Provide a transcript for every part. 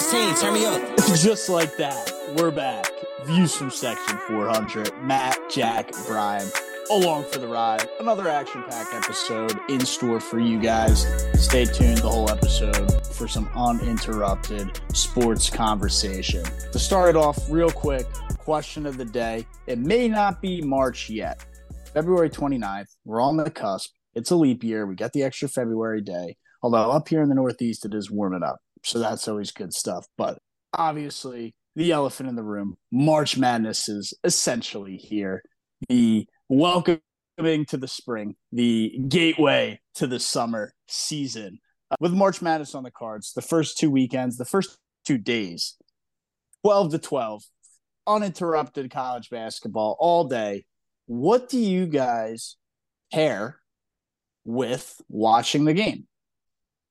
16, turn me up. Just like that, we're back. Views from Section 400. Matt, Jack, Brian, along for the ride. Another action packed episode in store for you guys. Stay tuned the whole episode for some uninterrupted sports conversation. To start it off, real quick, question of the day. It may not be March yet. February 29th, we're on the cusp. It's a leap year. We got the extra February day. Although up here in the Northeast, it is warming up. So that's always good stuff. But obviously, the elephant in the room, March Madness is essentially here. The welcoming to the spring, the gateway to the summer season. Uh, with March Madness on the cards, the first two weekends, the first two days, 12 to 12, uninterrupted college basketball all day. What do you guys pair with watching the game?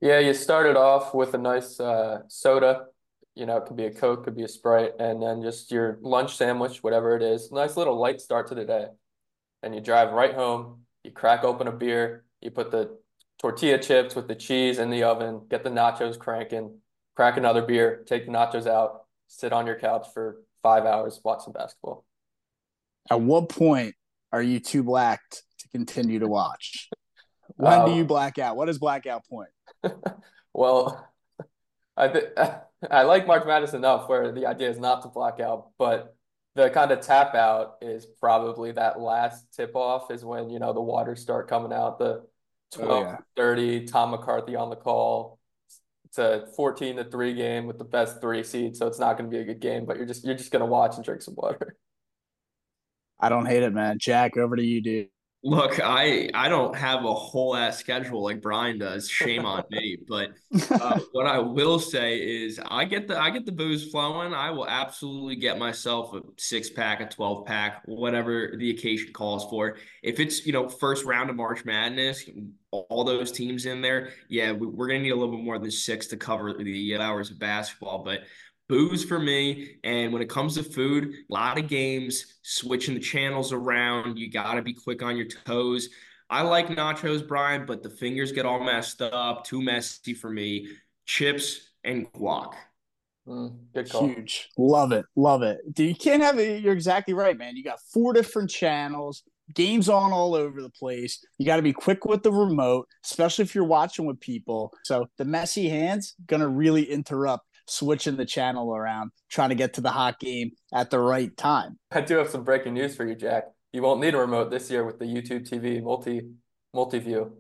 Yeah, you started off with a nice uh, soda. You know, it could be a Coke, could be a Sprite, and then just your lunch sandwich, whatever it is. Nice little light start to the day. And you drive right home, you crack open a beer, you put the tortilla chips with the cheese in the oven, get the nachos cranking, crack another beer, take the nachos out, sit on your couch for five hours, watch some basketball. At what point are you too blacked to continue to watch? When do you Um, black out? What is blackout point? Well, I th I like March Madness enough where the idea is not to block out, but the kind of tap out is probably that last tip off is when, you know, the waters start coming out, the Oh, yeah. 12-30, Tom McCarthy on the call. It's a 14 to 3 game with the best three seed, so it's not going to be a good game, but you're just you're just going to watch and drink some water. I don't hate it, man. Jack, over to you, dude. Look, I I don't have a whole ass schedule like Brian does. Shame on me. But uh, what I will say is, I get the I get the booze flowing. I will absolutely get myself a six pack, a twelve pack, whatever the occasion calls for. If it's you know first round of March Madness, all those teams in there, yeah, we, we're gonna need a little bit more than six to cover the hours of basketball. But booze for me. And when it comes to food, a lot of games, switching the channels around. You got to be quick on your toes. I like nachos, Brian, but the fingers get all messed up, too messy for me. Chips and guac. Mm, good call. Huge. Love it. Love it. Dude, you can't have it. You're exactly right, man. You got four different channels, games on all over the place. You got to be quick with the remote, especially if you're watching with people. So the messy hands going to really interrupt switching the channel around, trying to get to the hot game at the right time. I do have some breaking news for you, Jack. You won't need a remote this year with the YouTube TV multi multi view.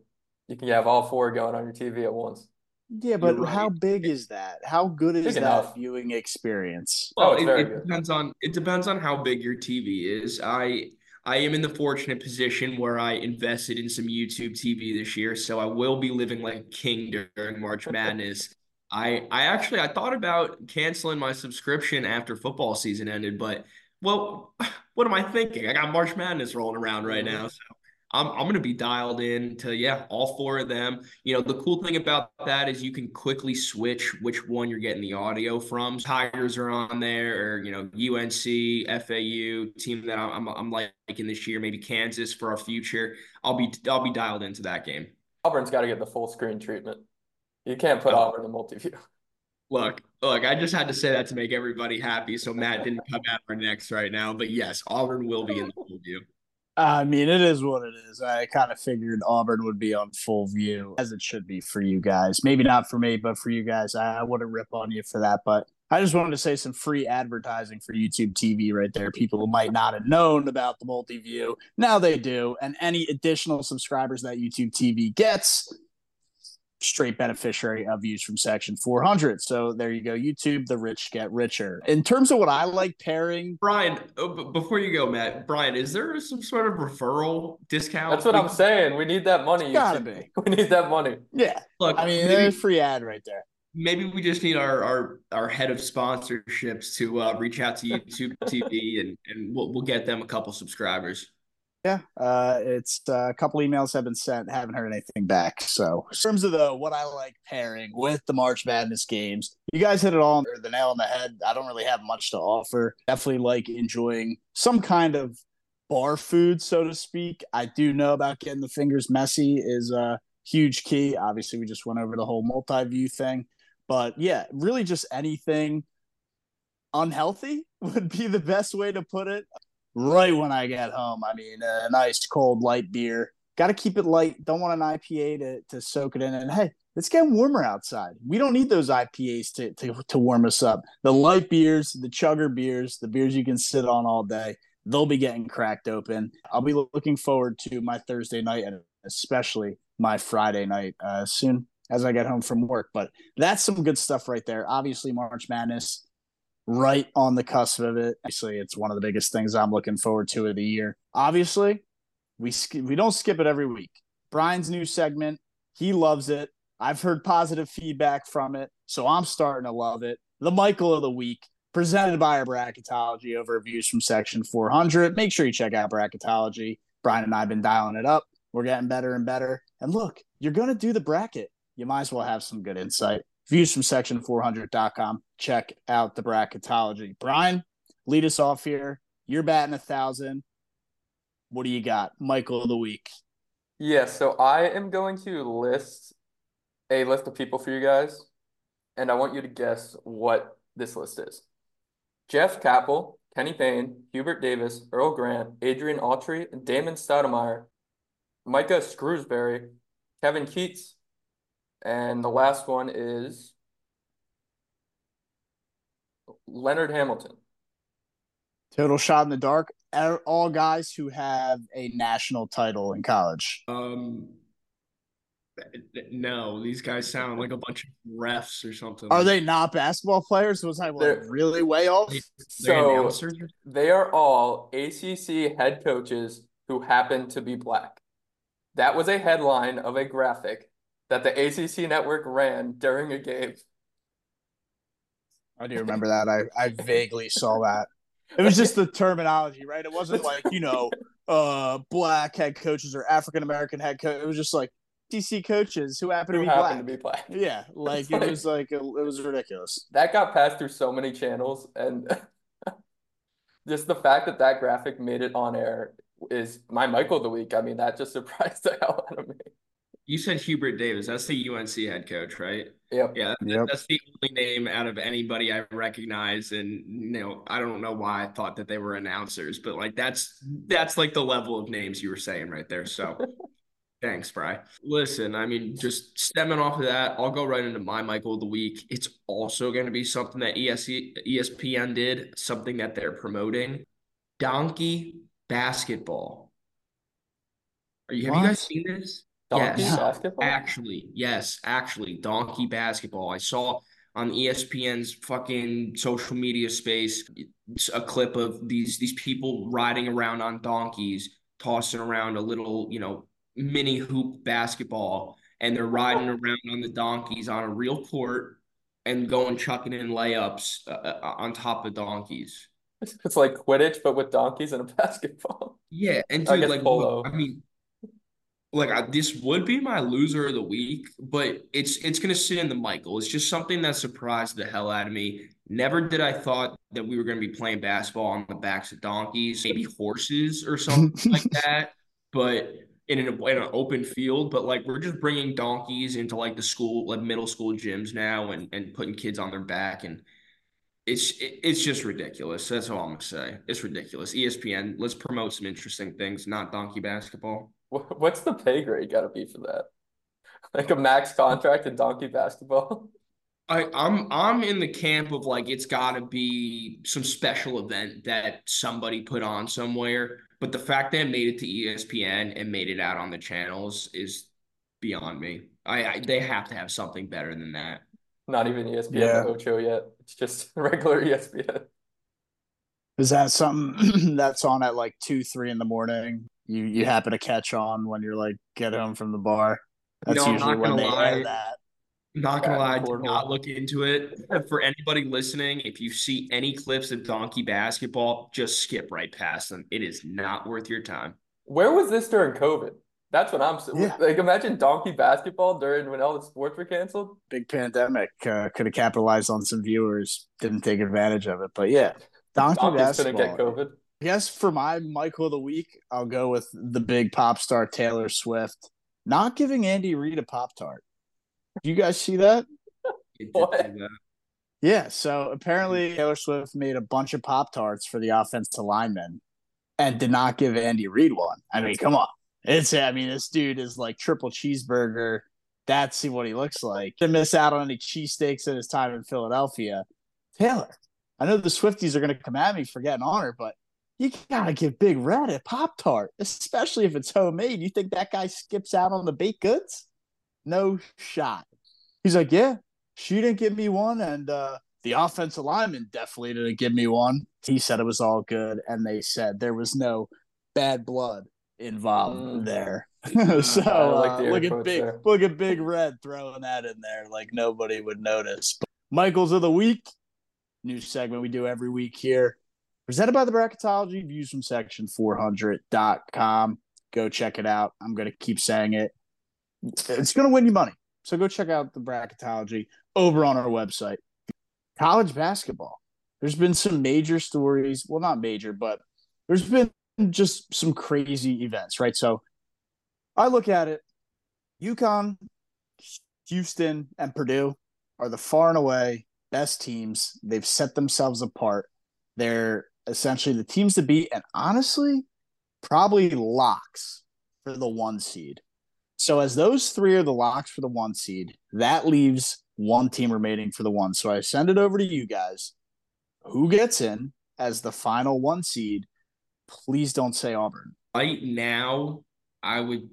You can have all four going on your TV at once. Yeah, but You're how big is that? How good is Big that enough. viewing experience? Oh, Well, it's it, it depends on it depends on how big your TV is. I I am in the fortunate position where I invested in some YouTube TV this year, so I will be living like a king during March Madness. I I actually I thought about canceling my subscription after football season ended, but well, what am I thinking? I got March Madness rolling around right now, so I'm I'm gonna be dialed in to yeah, all four of them. You know, the cool thing about that is you can quickly switch which one you're getting the audio from. Tigers are on there, or you know, UNC, FAU, team that I'm I'm liking this year, maybe Kansas for our future. I'll be I'll be dialed into that game. Auburn's got to get the full screen treatment. You can't put Oh. Auburn in multi-view. Look, look, I just had to say that to make everybody happy, so Matt didn't come out our necks right now. But yes, Auburn will be in the full view. I mean, it is what it is. I kind of figured Auburn would be on full view, as it should be for you guys. Maybe not for me, but for you guys. I, I wouldn't rip on you for that. But I just wanted to say some free advertising for YouTube TV right there. People who might not have known about the multi view, now they do. And any additional subscribers that YouTube TV gets, straight beneficiary of views from section 400. So there you go. YouTube, the rich get richer. In terms of what I like pairing, Brian, oh, b- before you go, Matt, Brian, is there some sort of referral discount? That's what We- I'm saying. We need that money. Gotta be. We need that money. yeah, Look, I mean, maybe, there's free ad right there. maybe we just need our our, our head of sponsorships to uh, reach out to YouTube TV and and we'll we'll get them a couple subscribers. Yeah, uh, it's uh, a couple emails have been sent, haven't heard anything back. So, in terms of the what I like pairing with the March Madness games, you guys hit it all the nail on the head. I don't really have much to offer. Definitely like enjoying some kind of bar food, so to speak. I do know about getting the fingers messy is a huge key. Obviously, we just went over the whole multi-view thing, But yeah, really just anything unhealthy would be the best way to put it. Right when I get home, I mean, a nice cold light beer. Got to keep it light. Don't want an IPA to, to soak it in. And hey, it's getting warmer outside. We don't need those IPAs to, to, to warm us up. The light beers, the chugger beers, the beers you can sit on all day, they'll be getting cracked open. I'll be looking forward to my Thursday night and especially my Friday night uh, soon as I get home from work. But that's some good stuff right there. Obviously, March Madness right on the cusp of it. Actually, it's one of the biggest things I'm looking forward to of the year. Obviously, we we don't skip it every week. Brian's new segment, he loves it. I've heard positive feedback from it, so I'm starting to love it. The Michael of the week, presented by our bracketology overviews from section 400. Make sure you check out bracketology. Brian and I have been dialing it up. We're getting better and better. And look, you're going to do the bracket. You might as well have some good insight. Views from section400.com. Check out the bracketology. Brian, lead us off here. You're batting a thousand. What do you got? Michael of the week. Yeah, so I am going to list a list of people for you guys, and I want you to guess what this list is. Jeff Capel, Kenny Payne, Hubert Davis, Earl Grant, Adrian Autry, Damon Stoudamire, Micah Shrewsberry, Kevin Keatts, and the last one is Leonard Hamilton. Total shot in the dark. All guys who have a national title in college. Um, no, these guys sound like a bunch of refs or something. Are they not basketball players? Was I like, really way off? so they are all ACC head coaches who happen to be black. That was a headline of a graphic that the ACC network ran during a game. I do remember that. I, I vaguely saw that. It was just the terminology, right? It wasn't like, you know, uh black head coaches or African American head coach. It was just like DC coaches who happen who to be happen black. to be black. Yeah, like it was like it was ridiculous. That got passed through so many channels, and just the fact that that graphic made it on air is my Michael of the week. I mean, that just surprised the hell out of me. You said Hubert Davis. That's the UNC head coach, right? Yep. Yeah, Yep. that's the only name out of anybody I recognize, and you know, I don't know why I thought that they were announcers, but like that's that's like the level of names you were saying right there. So, thanks, Bry. Listen, I mean, just stemming off of that, I'll go right into my Michael of the week. It's also going to be something that E ESC, ESPN did, something that they're promoting. Donkey basketball. Are you have you guys seen this? Donkey Yes. basketball. Actually, yes, actually, donkey basketball. I saw on ESPN's fucking social media space a clip of these these people riding around on donkeys, tossing around a little, you know, mini hoop basketball, and they're riding around on the donkeys on a real court and going chucking in layups uh, uh, on top of donkeys. It's like Quidditch, but with donkeys and a basketball. Yeah, and dude, guess like, polo. look, I mean, like, I, this would be my loser of the week, but it's it's gonna sit in the Michael. It's just something that surprised the hell out of me. Never did I thought that we were gonna be playing basketball on the backs of donkeys, maybe horses or something like that, but in an in an open field. But like, we're just bringing donkeys into like the school, like middle school gyms now, and and putting kids on their back and. It's it's just ridiculous. That's all I'm gonna say. It's ridiculous. ESPN, let's promote some interesting things, not donkey basketball. What's the pay grade got to be for that? Like a max contract in donkey basketball? I, I'm I'm in the camp of like it's got to be some special event that somebody put on somewhere. But the fact that it made it to ESPN and made it out on the channels is beyond me. I, I they have to have something better than that. Not even ESPN Yeah. Ocho yet. It's just regular ESPN. Is that something that's on at like two, three in the morning? You you happen to catch on when you're like get home from the bar. That's No, I'm usually not when gonna they lie. air that. Not gonna lie, and do forth. not look into it. For anybody listening, if you see any clips of donkey basketball, just skip right past them. It is not worth your time. Where was this during COVID? That's what I'm saying. Yeah. Like, imagine donkey basketball during when all the sports were canceled. Big pandemic uh, could have capitalized on some viewers. Didn't take advantage of it, but yeah, donkey Donkeys couldn't basketball. get COVID. I guess for my Michael of the week, I'll go with the big pop star Taylor Swift not giving Andy Reid a pop tart. Do you guys see that? What? Yeah, so apparently Taylor Swift made a bunch of Pop Tarts for the offensive linemen and did not give Andy Reid one. I mean, come on. It's I mean, this dude is like triple cheeseburger. That's what he looks like. Didn't miss out on any cheesesteaks in his time in Philadelphia. Taylor, I know the Swifties are gonna come at me for getting on her, but you gotta give Big Red a Pop Tart, especially if it's homemade. You think that guy skips out on the baked goods? No shot. He's like, Yeah, she didn't give me one, and uh, the offensive lineman definitely didn't give me one. He said it was all good, and they said there was no bad blood involved Mm. there. So I like uh, the look at big, there. look at Big Red throwing that in there like nobody would notice. Michaels of the week, new segment we do every week here, presented by the Bracketology. Views from Section 400.com. Go check it out. I'm going to keep saying it. It's going to win you money. So go check out the Bracketology over on our website. College basketball. There's been some major stories. Well, not major, but there's been just some crazy events, right? So I look at it. UConn, Houston, and Purdue are the far and away best teams. They've set themselves apart. They're essentially the teams to beat, and honestly, probably locks for the one seed. So, as those three are the locks for the one seed, that leaves one team remaining for the one. So, I send it over to you guys. Who gets in as the final one seed? Please don't say Auburn. Right now, I would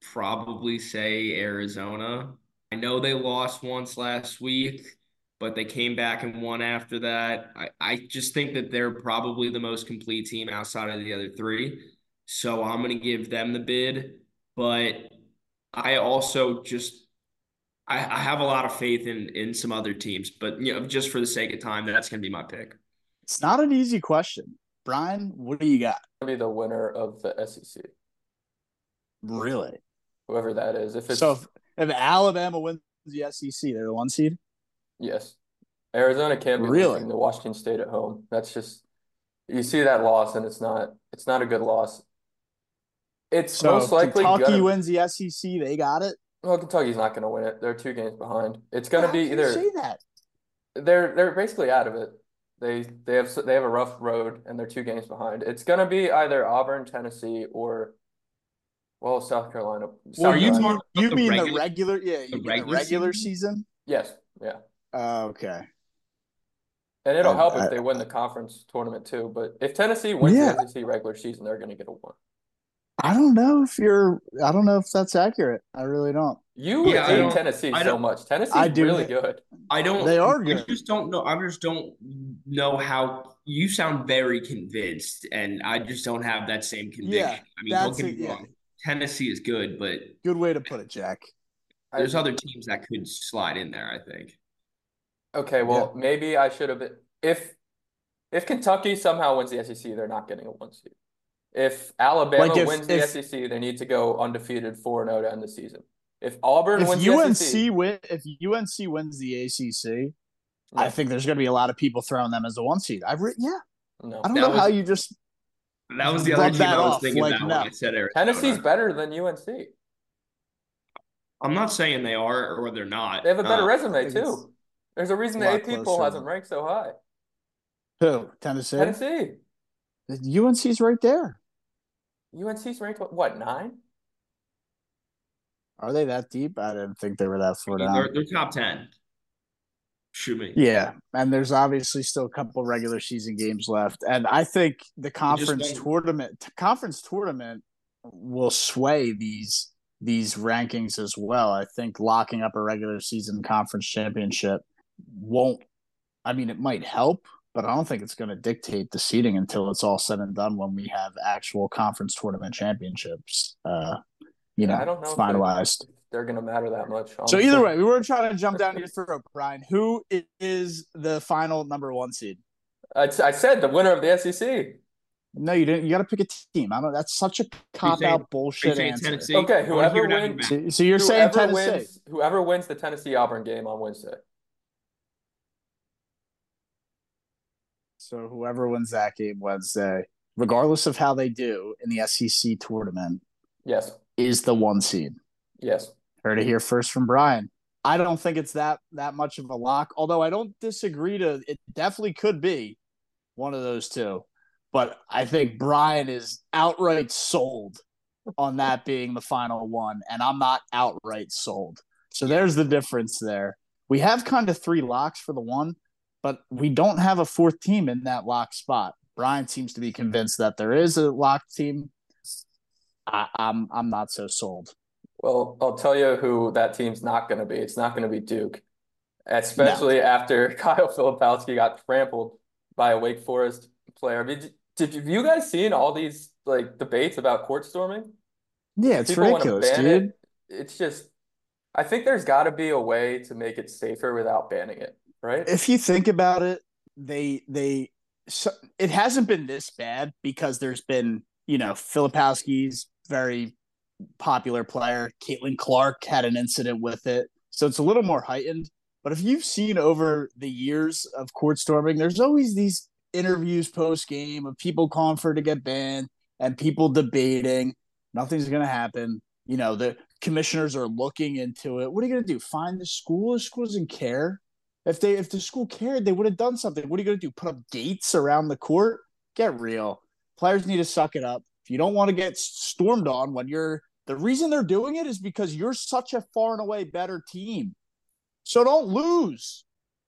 probably say Arizona. I know they lost once last week, but they came back and won after that. I, I just think that they're probably the most complete team outside of the other three. So I'm going to give them the bid. But I also just I, I have a lot of faith in in some other teams. But you know, just for the sake of time, that's going to be my pick. It's not an easy question. Brian, what do you got? Be the winner of the SEC, Really? whoever that is. If it's So if, if Alabama wins the SEC, they're the one seed. yes, Arizona can't be Really? losing to Washington State at home. That's just you see that loss, and it's not it's not a good loss. It's So most likely Kentucky gonna, wins the SEC. They got it. well, Kentucky's not going to win it. They're two games behind. It's going to be either say that. they're they're basically out of it. They they have they have a rough road and they're two games behind. It's gonna be either Auburn, Tennessee, or well, South Carolina. South Well, you Carolina. mean, talking you the mean the regular- regular? Yeah, you the mean the regular regular season? season. Yes, yeah, Oh, okay. and it'll I- help I- if they win the conference tournament too. But if Tennessee wins Yeah. the SEC regular season, they're gonna get a one. I don't know if you're. I don't know if that's accurate. I really don't. You Yeah, hate don't- Tennessee I so much. Tennessee's I do really good. I don't. They are good. I good. just don't know. I just don't know how you sound very convinced, and I just don't have that same conviction. Yeah, I mean, don't get it, me yeah. wrong. Tennessee is good, but Good way to put it, Jack. there's I- other teams that could slide in there. I think. Okay, well, maybe I should have been if if Kentucky somehow wins the SEC, they're not getting a one seed. If Alabama Like if- wins the if- SEC, they need to go undefeated 4-0 to end the season. If Auburn If wins the UNC SEC, win, if UNC wins the ACC, I think there's going to be a lot of people throwing them as the one seed. I've re- yeah. no. I don't That know how you just That was the other team that I was off, thinking like, about no. when I said Arizona. Tennessee's better than UNC. I'm not saying they are or they're not. They have a better Uh, resume too. There's a reason a the lot AP poll hasn't ranked so high. who Tennessee. Tennessee, UNC's right there. UNC's ranked what, what nine? Are they that deep? I didn't think they were that far down. they're, they're top ten. Shoot. Yeah, and there's obviously still a couple regular season games left, and I think the conference tournament conference tournament will sway these these rankings as well. I think locking up a regular season conference championship won't. I mean, it might help, but I don't think it's going to dictate the seeding until it's all said and done when we have actual conference tournament championships. Uh, you know, Yeah, I don't know if they- finalized. They're gonna matter that much. So either way, we weren't trying to jump down your throat, Brian. Who is the final number one seed? I, I said the winner of the SEC. No, you didn't. You got to pick a team. I don't. That's such a cop saying- out bullshit answer. Tennessee? Okay, whoever hear it out of your wins- So, so you're saying Whoever Tennessee. wins, whoever wins the Tennessee Auburn game on Wednesday. So whoever wins that game Wednesday, regardless of how they do in the SEC tournament, Yes, is the one seed. yes. Heard it here first from Brian. I don't think it's that that much of a lock. Although I don't disagree to it definitely could be one of those two. But I think Brian is outright sold on that being the final one, and I'm not outright sold. So there's the difference there. We have kind of three locks for the one, but we don't have a fourth team in that lock spot. Brian seems to be convinced that there is a locked team. I, I'm I'm not so sold. Well, I'll tell you who that team's not going to be. It's not going to be Duke, especially no. after Kyle Filipowski got trampled by a Wake Forest player. I mean, did, did you guys seen all these like debates about court storming? Yeah, it's People ridiculous, dude. It. It's just, I think there's got to be a way to make it safer without banning it, right? If you think about it, they they so it hasn't been this bad because there's been you know Filipowski's very popular player. Caitlin Clark had an incident with it. So it's a little more heightened. But if you've seen over the years of court storming, there's always these interviews post game of people calling for to get banned and people debating. Nothing's going to happen. You know, the commissioners are looking into it. What are you going to do? Find the school? The school doesn't care. If they if the school cared, they would have done something. What are you going to do? Put up gates around the court? Get real. Players need to suck it up. If you don't want to get stormed on when you're the reason they're doing it is because you're such a far and away better team. So don't lose.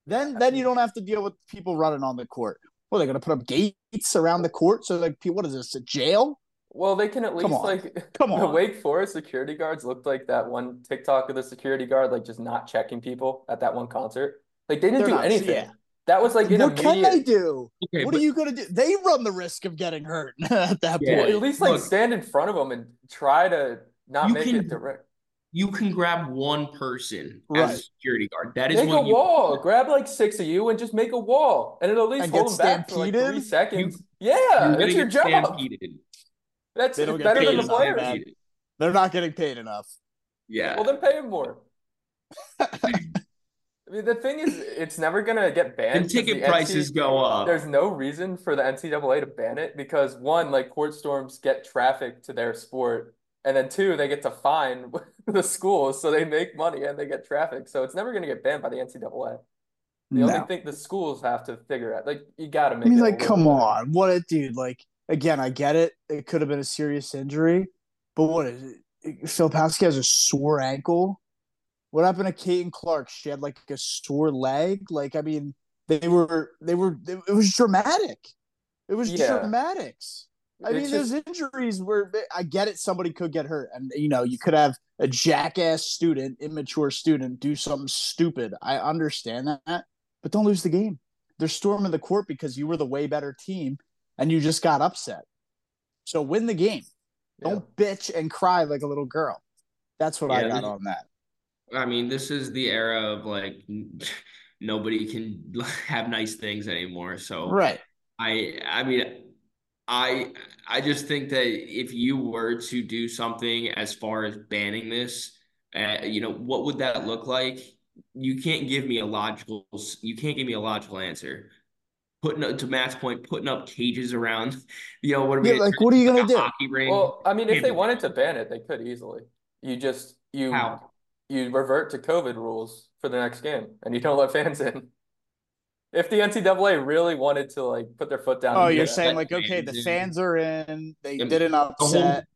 Then then you don't have to deal with people running on the court. Well, they're going to put up gates around the court so like what is this a jail? Well, they can at least like come on. The Wake Forest security guards looked like that one TikTok of the security guard like just not checking people at that one concert. Like they didn't they're do not, anything. Yeah. That was like what immediate... can they do? Okay, what but... are you gonna do? They run the risk of getting hurt at that yeah, point. At least like Look, stand in front of them and try to not make can, it direct. You can grab one person right. as a security guard. That is make a you, wall. Grab like six of you and just make a wall, and it'll at least and hold them back for like three seconds. You, yeah, that's your job. Stampeded. That's better than the players. They're not getting paid enough. Yeah. Well, then pay them more. I mean, the thing is, it's never gonna get banned. And ticket the prices NC- go up. There's no reason for the NCAA to ban it because one, like court storms get traffic to their sport, and then two, they get to fine the schools, so they make money and they get traffic. So it's never gonna get banned by the NCAA. The no. only thing the schools have to figure out, like, you got to make. I mean, like, come better. on, what a dude! Like, again, I get it. It could have been a serious injury, but what is it? Filipowski has a sore ankle what happened to Caitlin Clark? She had like a sore leg. Like, I mean, they were they were it was dramatic. It was yeah. dramatics. I mean, just... those injuries were. I get it. Somebody could get hurt, and you know, you could have a jackass student, immature student, do something stupid. I understand that, but don't lose the game. They're storming the court because you were the way better team, and you just got upset. So win the game. Yeah. Don't bitch and cry like a little girl. That's what yeah, I got on that. I mean, this is the era of like nobody can have nice things anymore. So right. I I mean I I just think that if you were to do something as far as banning this, uh, you know, what would that look like? You can't give me a logical you can't give me a logical answer. Putting up, to Matt's point, putting up cages around, you know, what are yeah, like what are you gonna do? Hockey ring? Well, I mean, if they wanted to ban it, they could easily. You just you How? you revert to COVID rules for the next game and you don't let fans in. If the NCAA really wanted to like put their foot down, oh, you're saying like, okay, the in. fans are in, they did an upset.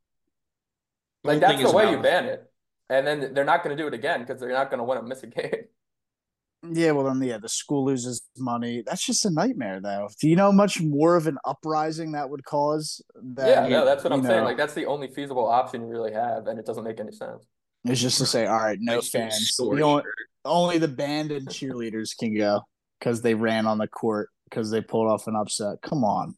The like that's the way you ban it, and then they're not going to do it again because they're not going to want to miss a game. Yeah, well then, yeah, the school loses money. That's just a nightmare, though. Do you know much more of an uprising that would cause? That, yeah, no, that's what I'm know, saying. Like that's the only feasible option you really have, and it doesn't make any sense. It's just to say, all right, no fans. Only, only the band and cheerleaders can go because they ran on the court because they pulled off an upset. Come on,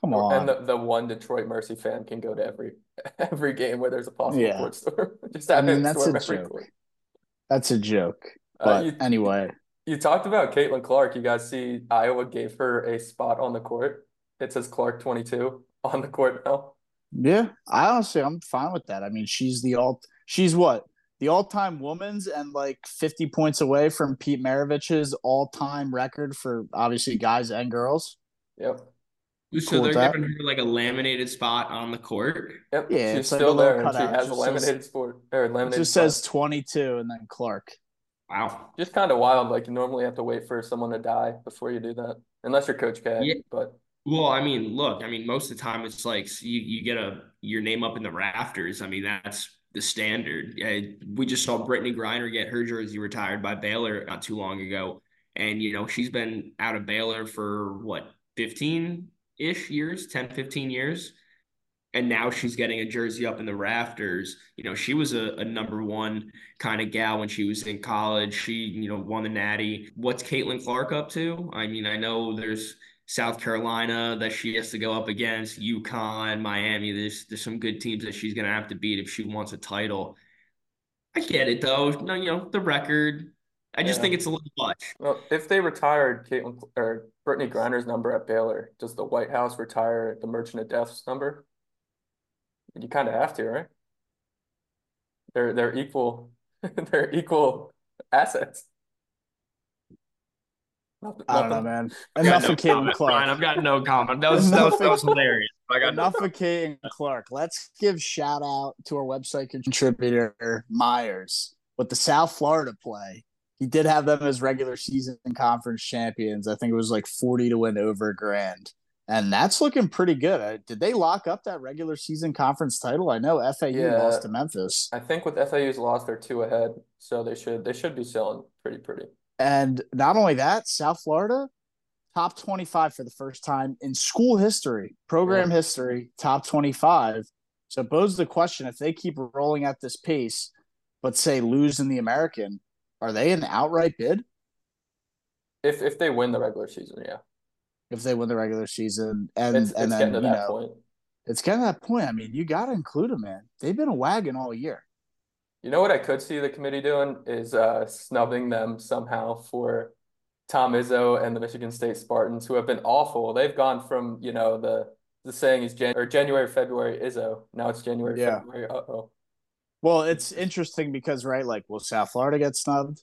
come on. And the, the one Detroit Mercy fan can go to every every game where there's a possible yeah. court storm. just have I mean, that's a joke. Court. That's a joke. Uh, but uh, you, anyway, you talked about Caitlin Clark. You guys see Iowa gave her a spot on the court. It says Clark twenty two on the court now. Yeah, I honestly I'm fine with that. I mean, she's the alt she's what the all-time women's and like 50 points away from Pete Maravich's all-time record for obviously guys and girls. Yep. So cool they're giving her like a laminated spot on the court. Yep. Yeah, she's still like there. And she has a laminated sport or laminated. It just spot. says 22 and then Clark. Wow. Just kind of wild. Like you normally have to wait for someone to die before you do that, unless you're Coach K. Yeah. But Well, I mean, look, I mean, most of the time it's like you, you get a your name up in the rafters. I mean, that's the standard. We just saw Brittney Griner get her jersey retired by Baylor not too long ago. And, you know, she's been out of Baylor for what, 15 ish years, 10, 15 years. And now she's getting a jersey up in the rafters. You know, she was a, a number one kind of gal when she was in college. She, you know, won the natty. What's Caitlin Clark up to? I mean, I know there's South Carolina that she has to go up against, UConn, Miami. There's there's some good teams that she's gonna have to beat if she wants a title. I get it though. No, you know, the record. I just Yeah. think it's a little much. well, if they retired Caitlin or Brittney Griner's number at Baylor, does the White House retire the Merchant of Death's number? You kind of have to, right? They're they're equal. They're equal assets. Nothing- I don't know, nothing- man. Enough no of Caitlin comment, Clark. Brian. I've got no comment. That was that was, that was hilarious. I got no Enough of Caitlin Clark. Let's give shout out to our website contributor Myers with the South Florida play. He did have them as regular season conference champions. I think it was like 40 to win over Grand. And that's looking pretty good. Did they lock up that regular season conference title? I know FAU Yeah. lost to Memphis. I think with FAU's loss, they're two ahead, so they should they should be selling pretty pretty. And not only that, South Florida, top 25 for the first time in school history, program history, top 25. So it poses the question if they keep rolling at this pace, but say lose in the American, are they an outright bid If if they win the regular season, yeah, if they win the regular season? And it's and it's then you that know point. it's getting to that point. I mean, you got to include them, man. They've been a wagon all year. You know what I could see the committee doing is uh, snubbing them somehow for Tom Izzo and the Michigan State Spartans, who have been awful. They've gone from, you know, the the saying is Jan or January, February, Izzo. Now it's January, Yeah. February. Uh-oh. Well, it's interesting because right, like, will South Florida get snubbed?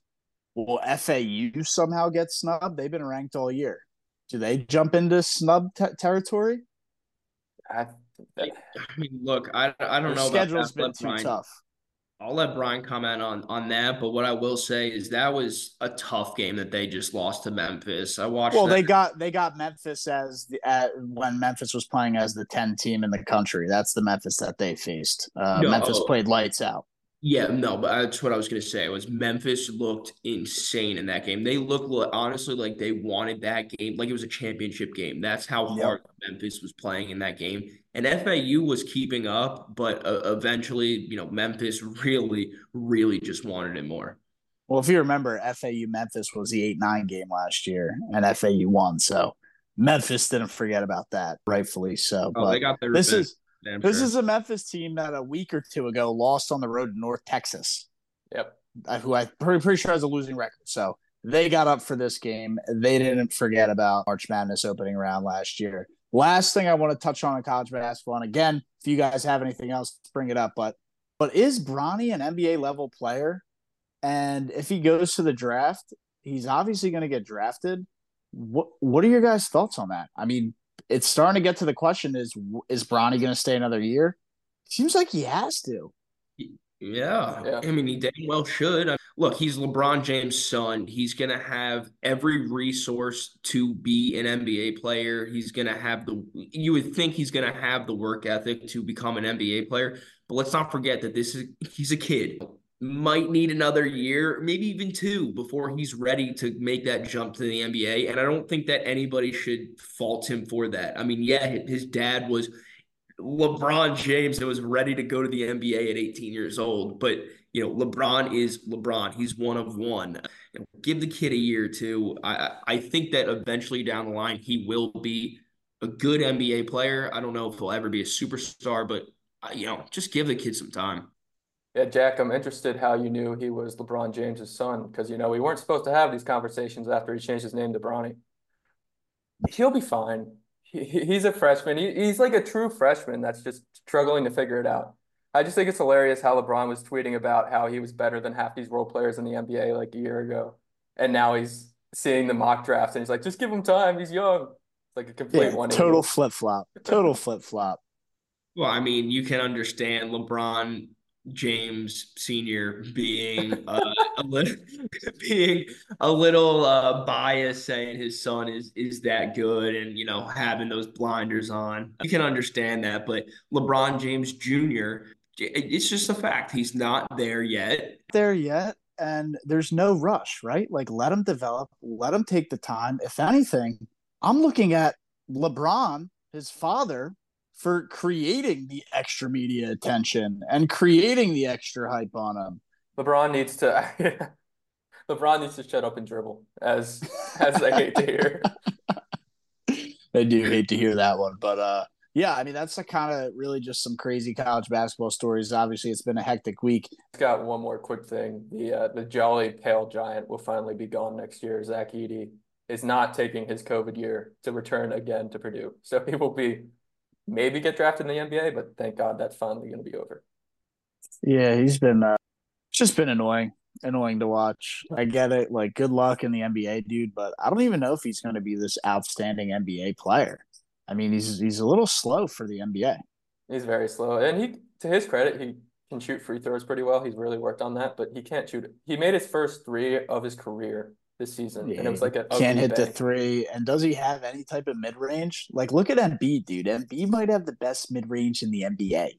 Will FAU somehow get snubbed? They've been ranked all year. Do they jump into snub te- territory? I, I mean, look, I I don't Their know about schedule's that. been too Brian- tough. I'll let Brian comment on on that, but what I will say is that was a tough game that they just lost to Memphis. I watched Well, that. they got they got Memphis as the at, when Memphis was playing as the ten team in the country. That's the Memphis that they faced. Uh, No. Memphis played lights out. Yeah, no, but that's what I was gonna say. Was Memphis looked insane in that game. They looked honestly like they wanted that game, like it was a championship game. That's how Yep. hard Memphis was playing in that game. And FAU was keeping up, but uh, eventually, you know, Memphis really, really just wanted it more. Well, if you remember, FAU Memphis was the eight nine game last year, and FAU won. So Memphis didn't forget about that, rightfully so. Oh, but they got their this revenge, is damn this sure. is a Memphis team that a week or two ago lost on the road to North Texas. yep. who I'm pretty, pretty sure has a losing record. So they got up for this game. They didn't forget about March Madness opening round last year. Last thing I want to touch on in college basketball, and again, if you guys have anything else, bring it up. But but is Bronny an NBA level player? And if he goes to the draft, he's obviously going to get drafted. What what are your guys' thoughts on that? I mean, it's starting to get to the question: is is Bronny going to stay another year? Seems like he has to. Yeah. Yeah. I mean, he damn well should. I- Look, he's LeBron James' son. He's going to have every resource to be an NBA player. He's going to have the, you would think he's going to have the work ethic to become an NBA player. But let's not forget that this is, he's a kid. Might need another year, maybe even two, before he's ready to make that jump to the NBA. And I don't think that anybody should fault him for that. I mean, yeah, his dad was LeBron James that was ready to go to the NBA at 18 years old. But, you know, LeBron is LeBron. He's one of one. Give the kid a year or two. I, I think that eventually down the line, he will be a good NBA player. I don't know if he'll ever be a superstar, but, uh, you know, just give the kid some time. Yeah, Jack, I'm interested how you knew he was LeBron James's son because you know we weren't supposed to have these conversations after he changed his name to Bronny. He'll be fine. He, he- he's a freshman. He, he's like a true freshman that's just struggling to figure it out. I just think it's hilarious how LeBron was tweeting about how he was better than half these role players in the NBA like a year ago, and now he's seeing the mock drafts and he's like, just give him time. He's young. It's like a complete Yeah, 180. total flip flop. Total flip flop. Well, I mean, you can understand LeBron James Senior being uh, a little being a little uh, biased, saying his son is is that good, and you know having those blinders on. You can understand that, but LeBron James Jr. It's just a fact. He's not there yet. There yet, and there's no rush, right? Like let him develop, let him take the time. If anything, I'm looking at LeBron, his father, for creating the extra media attention and creating the extra hype on him. LeBron needs to LeBron needs to shut up and dribble, as as I hate to hear. I do hate to hear that one, but uh yeah, I mean that's a kind of really just some crazy college basketball stories. Obviously, it's been a hectic week. Got one more quick thing: the uh, the jolly pale giant will finally be gone next year. Zach Edey is not taking his COVID year to return again to Purdue, so he will be maybe get drafted in the NBA, but thank God that's finally going to be over. Yeah, he's been uh, just been annoying, annoying to watch. I get it. Like, good luck in the NBA, dude, but I don't even know if he's going to be this outstanding NBA player. I mean, he's he's a little slow for the NBA. He's very slow, and he, to his credit, he can shoot free throws pretty well. He's really worked on that, but he can't shoot. He made his first three of his career this season, yeah, and it was like a can't hit bank. the three. And does he have any type of mid range? Like, look at Embiid, dude. Embiid might have the best mid range in the NBA.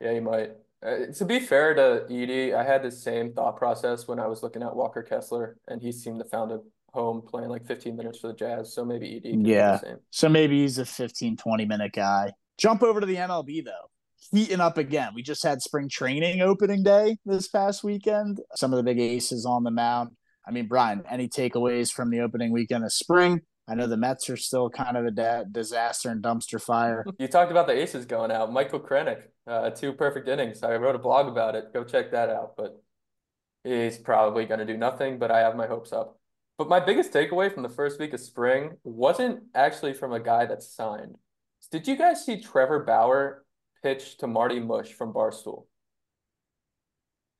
Yeah, he might. Uh, to be fair to Edey, I had the same thought process when I was looking at Walker Kessler, and he seemed to found a home playing like 15 minutes for the Jazz. So maybe Edey. yeah. So maybe he's a 15, 20 minute guy. Jump over to the MLB though. Heating up again. We just had spring training opening day this past weekend. Some of the big aces on the mound. I mean, Brian, any takeaways from the opening weekend of spring? I know the Mets are still kind of a da- disaster and dumpster fire. You talked about the aces going out. Michael Krenick, uh, two perfect innings. I wrote a blog about it. Go check that out. But he's probably going to do nothing, but I have my hopes up. But my biggest takeaway from the first week of spring wasn't actually from a guy that's signed. Did you guys see Trevor Bauer pitch to Marty Mush from Barstool?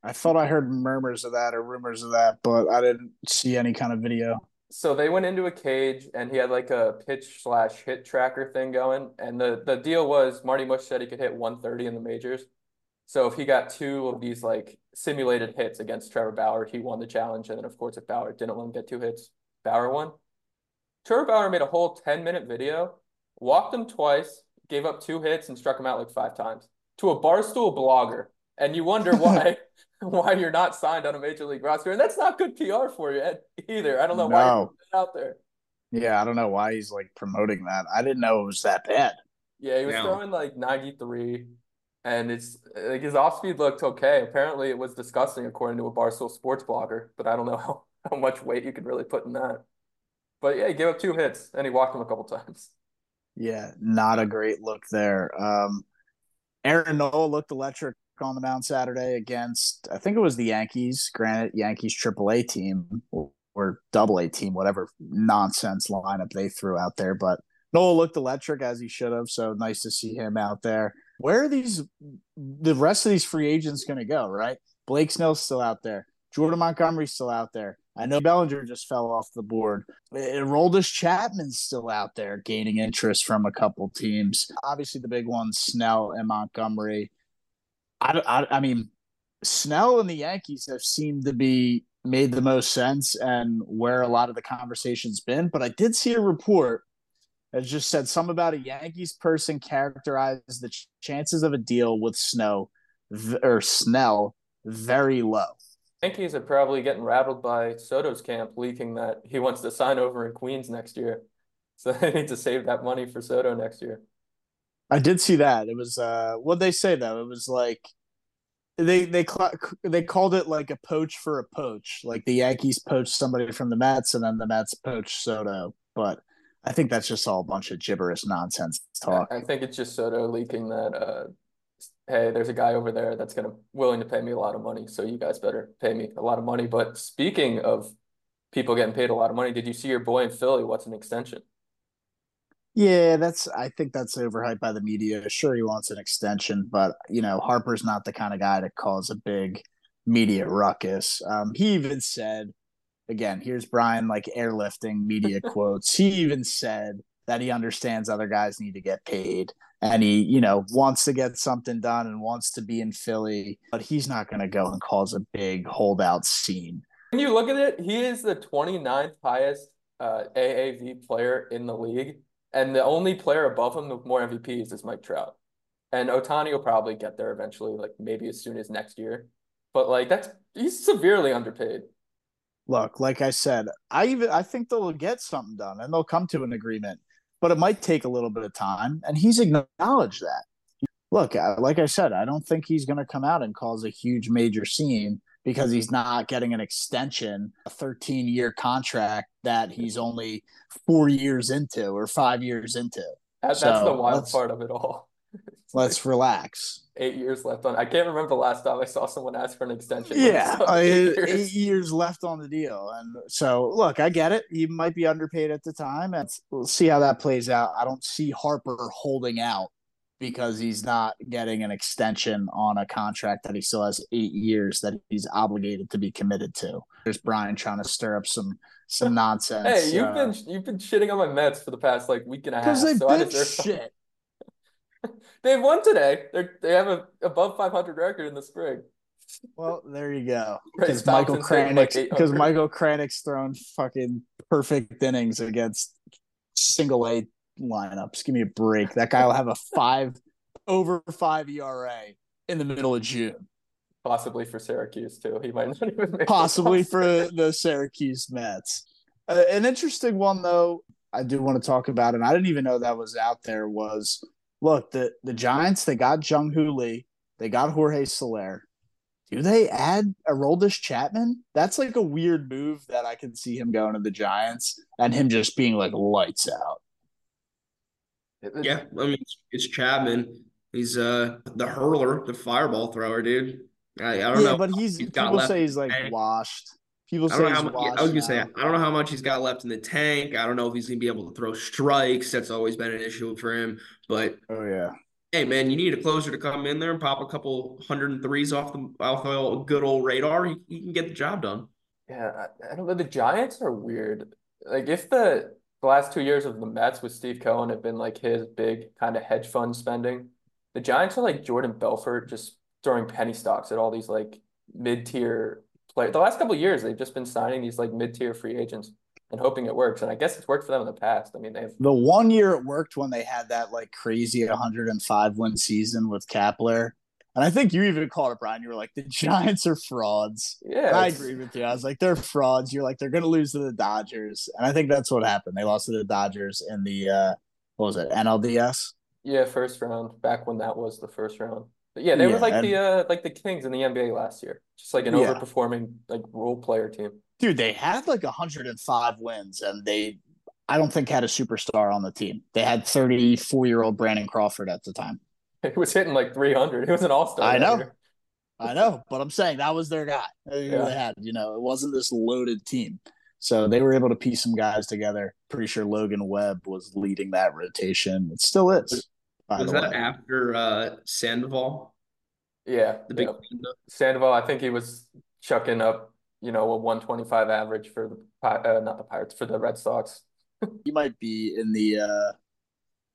I thought I heard murmurs of that or rumors of that, but I didn't see any kind of video. So they went into a cage and he had like a pitch slash hit tracker thing going. And the, the deal was Marty Mush said he could hit 130 in the majors. So if he got two of these like simulated hits against Trevor Bauer, he won the challenge. And then of course, if Bauer didn't let him get two hits, Bauer won. Trevor Bauer made a whole 10 minute video, walked him twice, gave up two hits, and struck him out like five times to a barstool blogger. And you wonder why why you're not signed on a major league roster. And that's not good PR for you either. I don't know no. why you're out there. Yeah, I don't know why he's like promoting that. I didn't know it was that bad. Yeah, he was throwing like 93 and it's like his off speed looked okay. Apparently it was disgusting according to a Barstool sports blogger, but I don't know how, how much weight you could really put in that. But yeah, he gave up two hits and he walked him a couple times. Yeah, not a great look there. Um Aaron Nola looked electric on the mound Saturday against I think it was the Yankees. Granted, Yankees AAA team or double A team, whatever nonsense lineup they threw out there. But Nola looked electric as he should have. So nice to see him out there. Where are these the rest of these free agents going to go? Right, Blake Snell's still out there. Jordan Montgomery's still out there. I know Bellinger just fell off the board. Eh, Aroldis Chapman's still out there gaining interest from a couple teams. Obviously, the big ones, Snell and Montgomery. I, I, I mean, Snell and the Yankees have seemed to be made the most sense and where a lot of the conversation's been. But I did see a report that just said something about a Yankees person characterized the ch- chances of a deal with Snow v- or Snell very low. Yankees are probably getting rattled by Soto's camp leaking that he wants to sign over in Queens next year. So they need to save that money for Soto next year. I did see that. It was uh what they say though. It was like they they cl- they called it like a poach for a poach. Like the Yankees poached somebody from the Mets and then the Mets poached Soto. But I think that's just all a bunch of gibberish nonsense talk. I think it's just Soto leaking that uh hey, there's a guy over there that's gonna willing to pay me a lot of money, so you guys better pay me a lot of money. But speaking of people getting paid a lot of money, did you see your boy in Philly? What's an extension? Yeah, that's. I think that's overhyped by the media. Sure, he wants an extension, but you know, Harper's not the kind of guy to cause a big media ruckus. Um, he even said, again, here's Brian like airlifting media quotes. He even said that he understands other guys need to get paid. and he, you know, wants to get something done and wants to be in Philly, but he's not going to go and cause a big holdout scene. When you look at it, he is the 29th highest uh, AAV player in the league, and the only player above him with more MVPs is Mike Trout. And Ohtani will probably get there eventually, like maybe as soon as next year. But like that's he's severely underpaid. Look, like I said, I even I think they'll get something done and they'll come to an agreement, but it might take a little bit of time, and he's acknowledged that. Look, like I said, I don't think he's going to come out and cause a huge major scene because he's not getting an extension, a 13 year contract that he's only four years into or five years into. That, So, that's the wild part of it all. Let's relax. eight years left on. I can't remember the last time I saw someone ask for an extension. Yeah, eight eight years. years left on the deal, and so look, I get it. He might be underpaid at the time, and we'll see how that plays out. I don't see Harper holding out because he's not getting an extension on a contract that he still has eight years that he's obligated to be committed to. There's Brian trying to stir up some some nonsense. Hey, you've uh, been you've been shitting on my Mets for the past like week and a half, because they've so I been deserve shit. They've won today. They they have a above 500 record in the spring. Well, there you go. Because Michael Thompson's hitting, like, because Michael Kranick's thrown fucking perfect innings against single A lineups. Give me a break. That guy will have a five over five ERA in the middle of June, Possibly for Syracuse too. He might not even possibly for the Syracuse Mets. Uh, an interesting one though, I do want to talk about, and I didn't even know that was out there. Was look the the Giants? They got Jung Hoo Lee, they got Jorge Soler. Do they add Aroldis Chapman? That's like a weird move that I can see him going to the Giants and him just being like lights out. Yeah, I mean it's, it's Chapman. He's uh the hurler, the fireball thrower, dude. I, I don't yeah, know. but he's he's got people left say he's like tank. washed. People I say don't know he's how much. washed. I was gonna say. I don't know how much he's got left in the tank. I don't know if he's gonna be able to throw strikes. That's always been an issue for him. But Oh yeah. hey, man, you need a closer to come in there and pop a couple hundred and threes off the off the good old radar. You, you can get the job done. Yeah, I, I don't know. The Giants are weird. Like if the the last two years of the Mets with Steve Cohen have been like his big kind of hedge fund spending, the Giants are like Jordan Belfort just throwing penny stocks at all these like mid-tier players. The last couple years, they've just been signing these like mid-tier free agents and hoping it works. And I guess it's worked for them in the past. I mean, they've The one year it worked when they had that like crazy 105 win season with Kapler. And I think you even called it, Brian. You were like, the Giants are frauds. yeah, And I agree with you. I was like, they're frauds. You're like, they're going to lose to the Dodgers. And I think that's what happened. They lost to the Dodgers in the, uh, what was it, NLDS? Yeah, first round, back when that was the first round. But yeah, they were like and- the uh like the Kings in the NBA last year. Just like an Yeah. overperforming like role player team. Dude, they had like 105 wins and they, I don't think had a superstar on the team. They had 34 year old Brandon Crawford at the time. He was hitting like 300. He was an all-star I know. year. I know, but I'm saying that was their guy. Who Yeah. They had, you know, it wasn't this loaded team. So they were able to piece some guys together. Pretty sure Logan Webb was leading that rotation. It still is. By Was the that way. after uh Sandoval, Yeah, the big yeah. Sandoval, I think he was chucking up, you know, a 125 average for the uh, not the Pirates for the Red Sox. He might be in the uh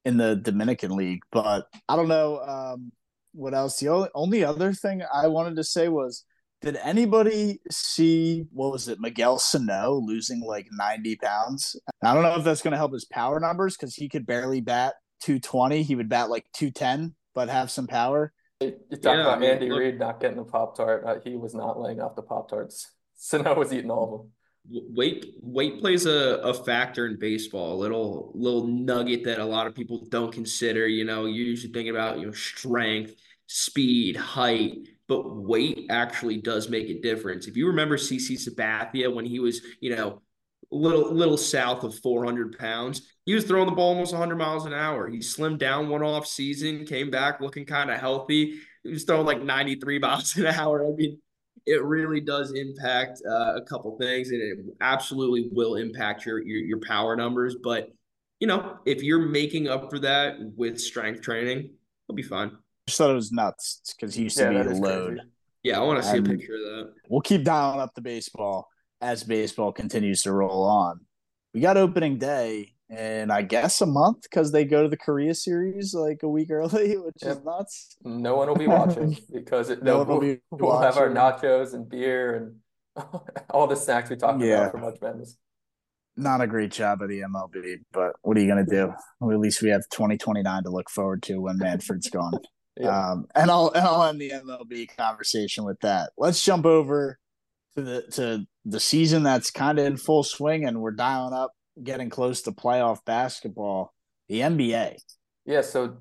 in the Dominican League, but I don't know um what else. The only, only other thing I wanted to say was did anybody see what was it, Miguel Sano losing like 90 pounds? I don't know if that's gonna help his power numbers because he could barely bat 220. He would bat like 210, but have some power. You you talk Yeah, about I mean, Andy Reid not getting the Pop Tart. Uh, he was not laying off the Pop Tarts. Sano was eating all of them. Weight weight plays a, a factor in baseball, a little little nugget that a lot of people don't consider. You know, you're usually think about, you know, strength, speed, height, but weight actually does make a difference. If you remember CC Sabathia when he was, you know, little little south of 400 pounds, he was throwing the ball almost 100 miles an hour. He slimmed down one off season, came back looking kind of healthy. He was throwing like 93 miles an hour. I mean, it really does impact uh, a couple things, and it absolutely will impact your, your your power numbers. But you know, if you're making up for that with strength training, you'll be fine. just thought it was nuts because he used to be that a load. crazy. Yeah, I want to see a picture of that. We'll keep dialing up the baseball as baseball continues to roll on. We got opening day in I guess a month because they go to the Korea series like a week early, which yep. is nuts. No one will be watching because it, no, we'll, be we'll have our nachos and beer and all the snacks we talked yeah. about for March Madness. Not a great job of the MLB, but what are you gonna do? Well, at least we have 2029 to look forward to when Manfred's gone. yeah. Um, and I'll and I'll end the MLB conversation with that. Let's jump over to the to the season that's kind of in full swing, and we're dialing up getting close to playoff basketball, the NBA. Yeah, so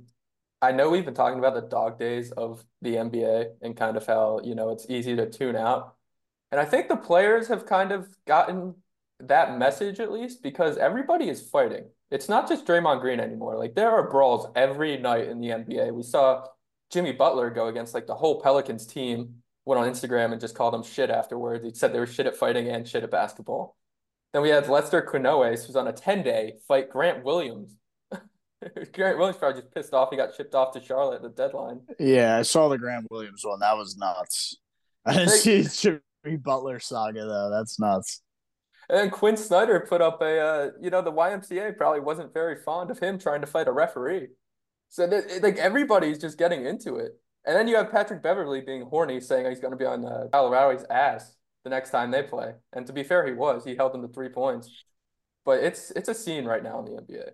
I know we've been talking about the dog days of the NBA and kind of how, you know, it's easy to tune out. And I think the players have kind of gotten that message at least because everybody is fighting. It's not just Draymond Green anymore. Like there are brawls every night in the NBA. We saw Jimmy Butler go against like the whole Pelicans team, went on Instagram and just called them shit afterwards. He said they were shit at fighting and shit at basketball. Then we had Lester Quinones, who's on a 10 day fight Grant Williams. Grant Williams probably just pissed off. He got shipped off to Charlotte at the deadline. Yeah, I saw the Grant Williams one. That was nuts. I didn't see Jimmy Butler saga though. That's nuts. And Quin Snyder put up a, uh, you know, the YMCA probably wasn't very fond of him trying to fight a referee. So that, like everybody's just getting into it. And then you have Patrick Beverley being horny, saying he's going to be on uh, Colorado's ass the next time they play. And to be fair, he was. He held them to three points. But it's it's a scene right now in the NBA.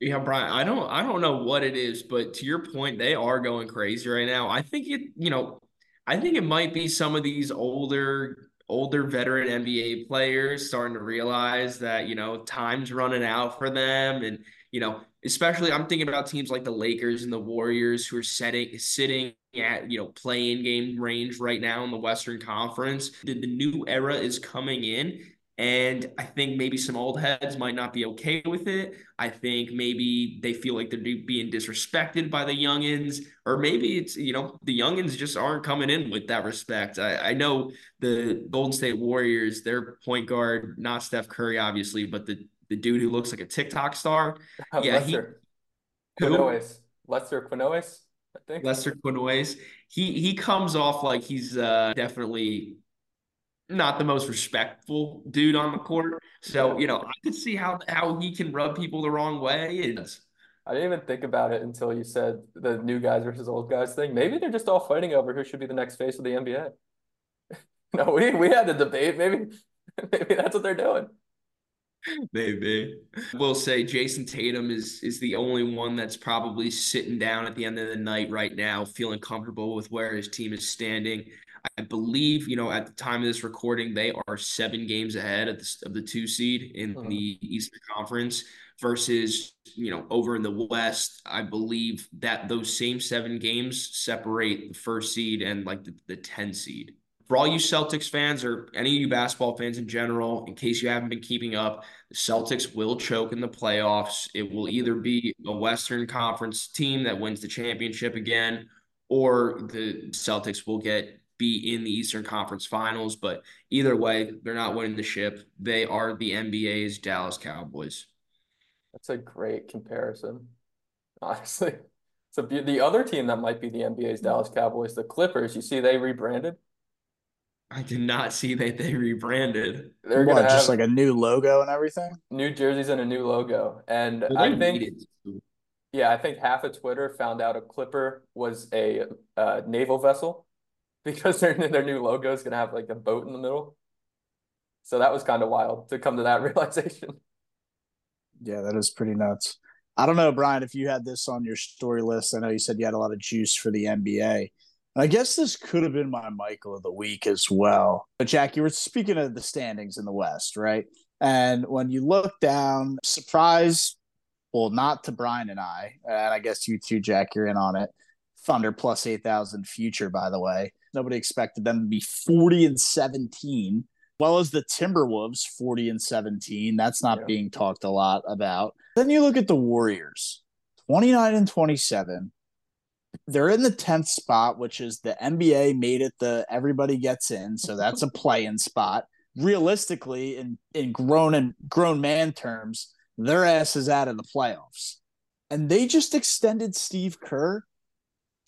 Yeah, Brian, I don't I don't know what it is, but to your point, they are going crazy right now. I think it, you know, I think it might be some of these older older veteran NBA players starting to realize that, you know, time's running out for them and, you know, especially I'm thinking about teams like the Lakers and the Warriors who are setting sitting at you know play-in game range right now in the Western Conference. The, the new era is coming in. And I think maybe some old heads might not be okay with it. I think maybe they feel like they're being disrespected by the youngins, or maybe it's, you know, the youngins just aren't coming in with that respect. I, I know the Golden State Warriors, their point guard, not Steph Curry, obviously, but the, the dude who looks like a TikTok star. yeah, Lester. he, Quinones. Lester Quinones. I think. Lester Quinones. He he comes off like he's uh, definitely not the most respectful dude on the court. So, you know, I could see how how he can rub people the wrong way. And I didn't even think about it until you said the new guys versus old guys thing. Maybe they're just all fighting over who should be the next face of the NBA. no, we we had the debate. Maybe maybe that's what they're doing. Maybe. We'll say Jayson Tatum is is the only one that's probably sitting down at the end of the night right now, feeling comfortable with where his team is standing. I believe, you know, at the time of this recording, they are seven games ahead of the, of the two seed in mm-hmm. the Eastern Conference versus, you know, over in the West. I believe that those same seven games separate the first seed and like the, the 10 seed for all you Celtics fans or any of you basketball fans in general, in case you haven't been keeping up, the Celtics will choke in the playoffs. It will either be a Western Conference team that wins the championship again, or the Celtics will get be in the Eastern Conference Finals. But either way, they're not winning the ship. They are the NBA's Dallas Cowboys. That's a great comparison, honestly. So the other team that might be the NBA's Dallas Cowboys, the Clippers. You see, they rebranded. I did not see that they rebranded. They're what, just like a new logo and everything. New jerseys and a new logo, and well, I think, yeah, I think half of Twitter found out a Clipper was a uh, naval vessel because their their new logo is gonna have like a boat in the middle. So that was kind of wild to come to that realization. Yeah, that is pretty nuts. I don't know, Brian, if you had this on your story list. I know you said you had a lot of juice for the NBA. I guess this could have been my Michael of the week as well. But Jack, you were speaking of the standings in the West, right? And when you look down, surprise, well, not to Brian and I, and I guess you too, Jack, you're in on it. Thunder plus 8,000 future, by the way. Nobody expected them to be 40 and 17, well as the Timberwolves 40 and 17. That's not yeah. being talked a lot about. Then you look at the Warriors 29 and 27 they're in the 10th spot, which is the NBA made it the everybody gets in. So that's a play in spot. Realistically, in, in grown and grown man terms, their ass is out of the playoffs. And they just extended Steve Kerr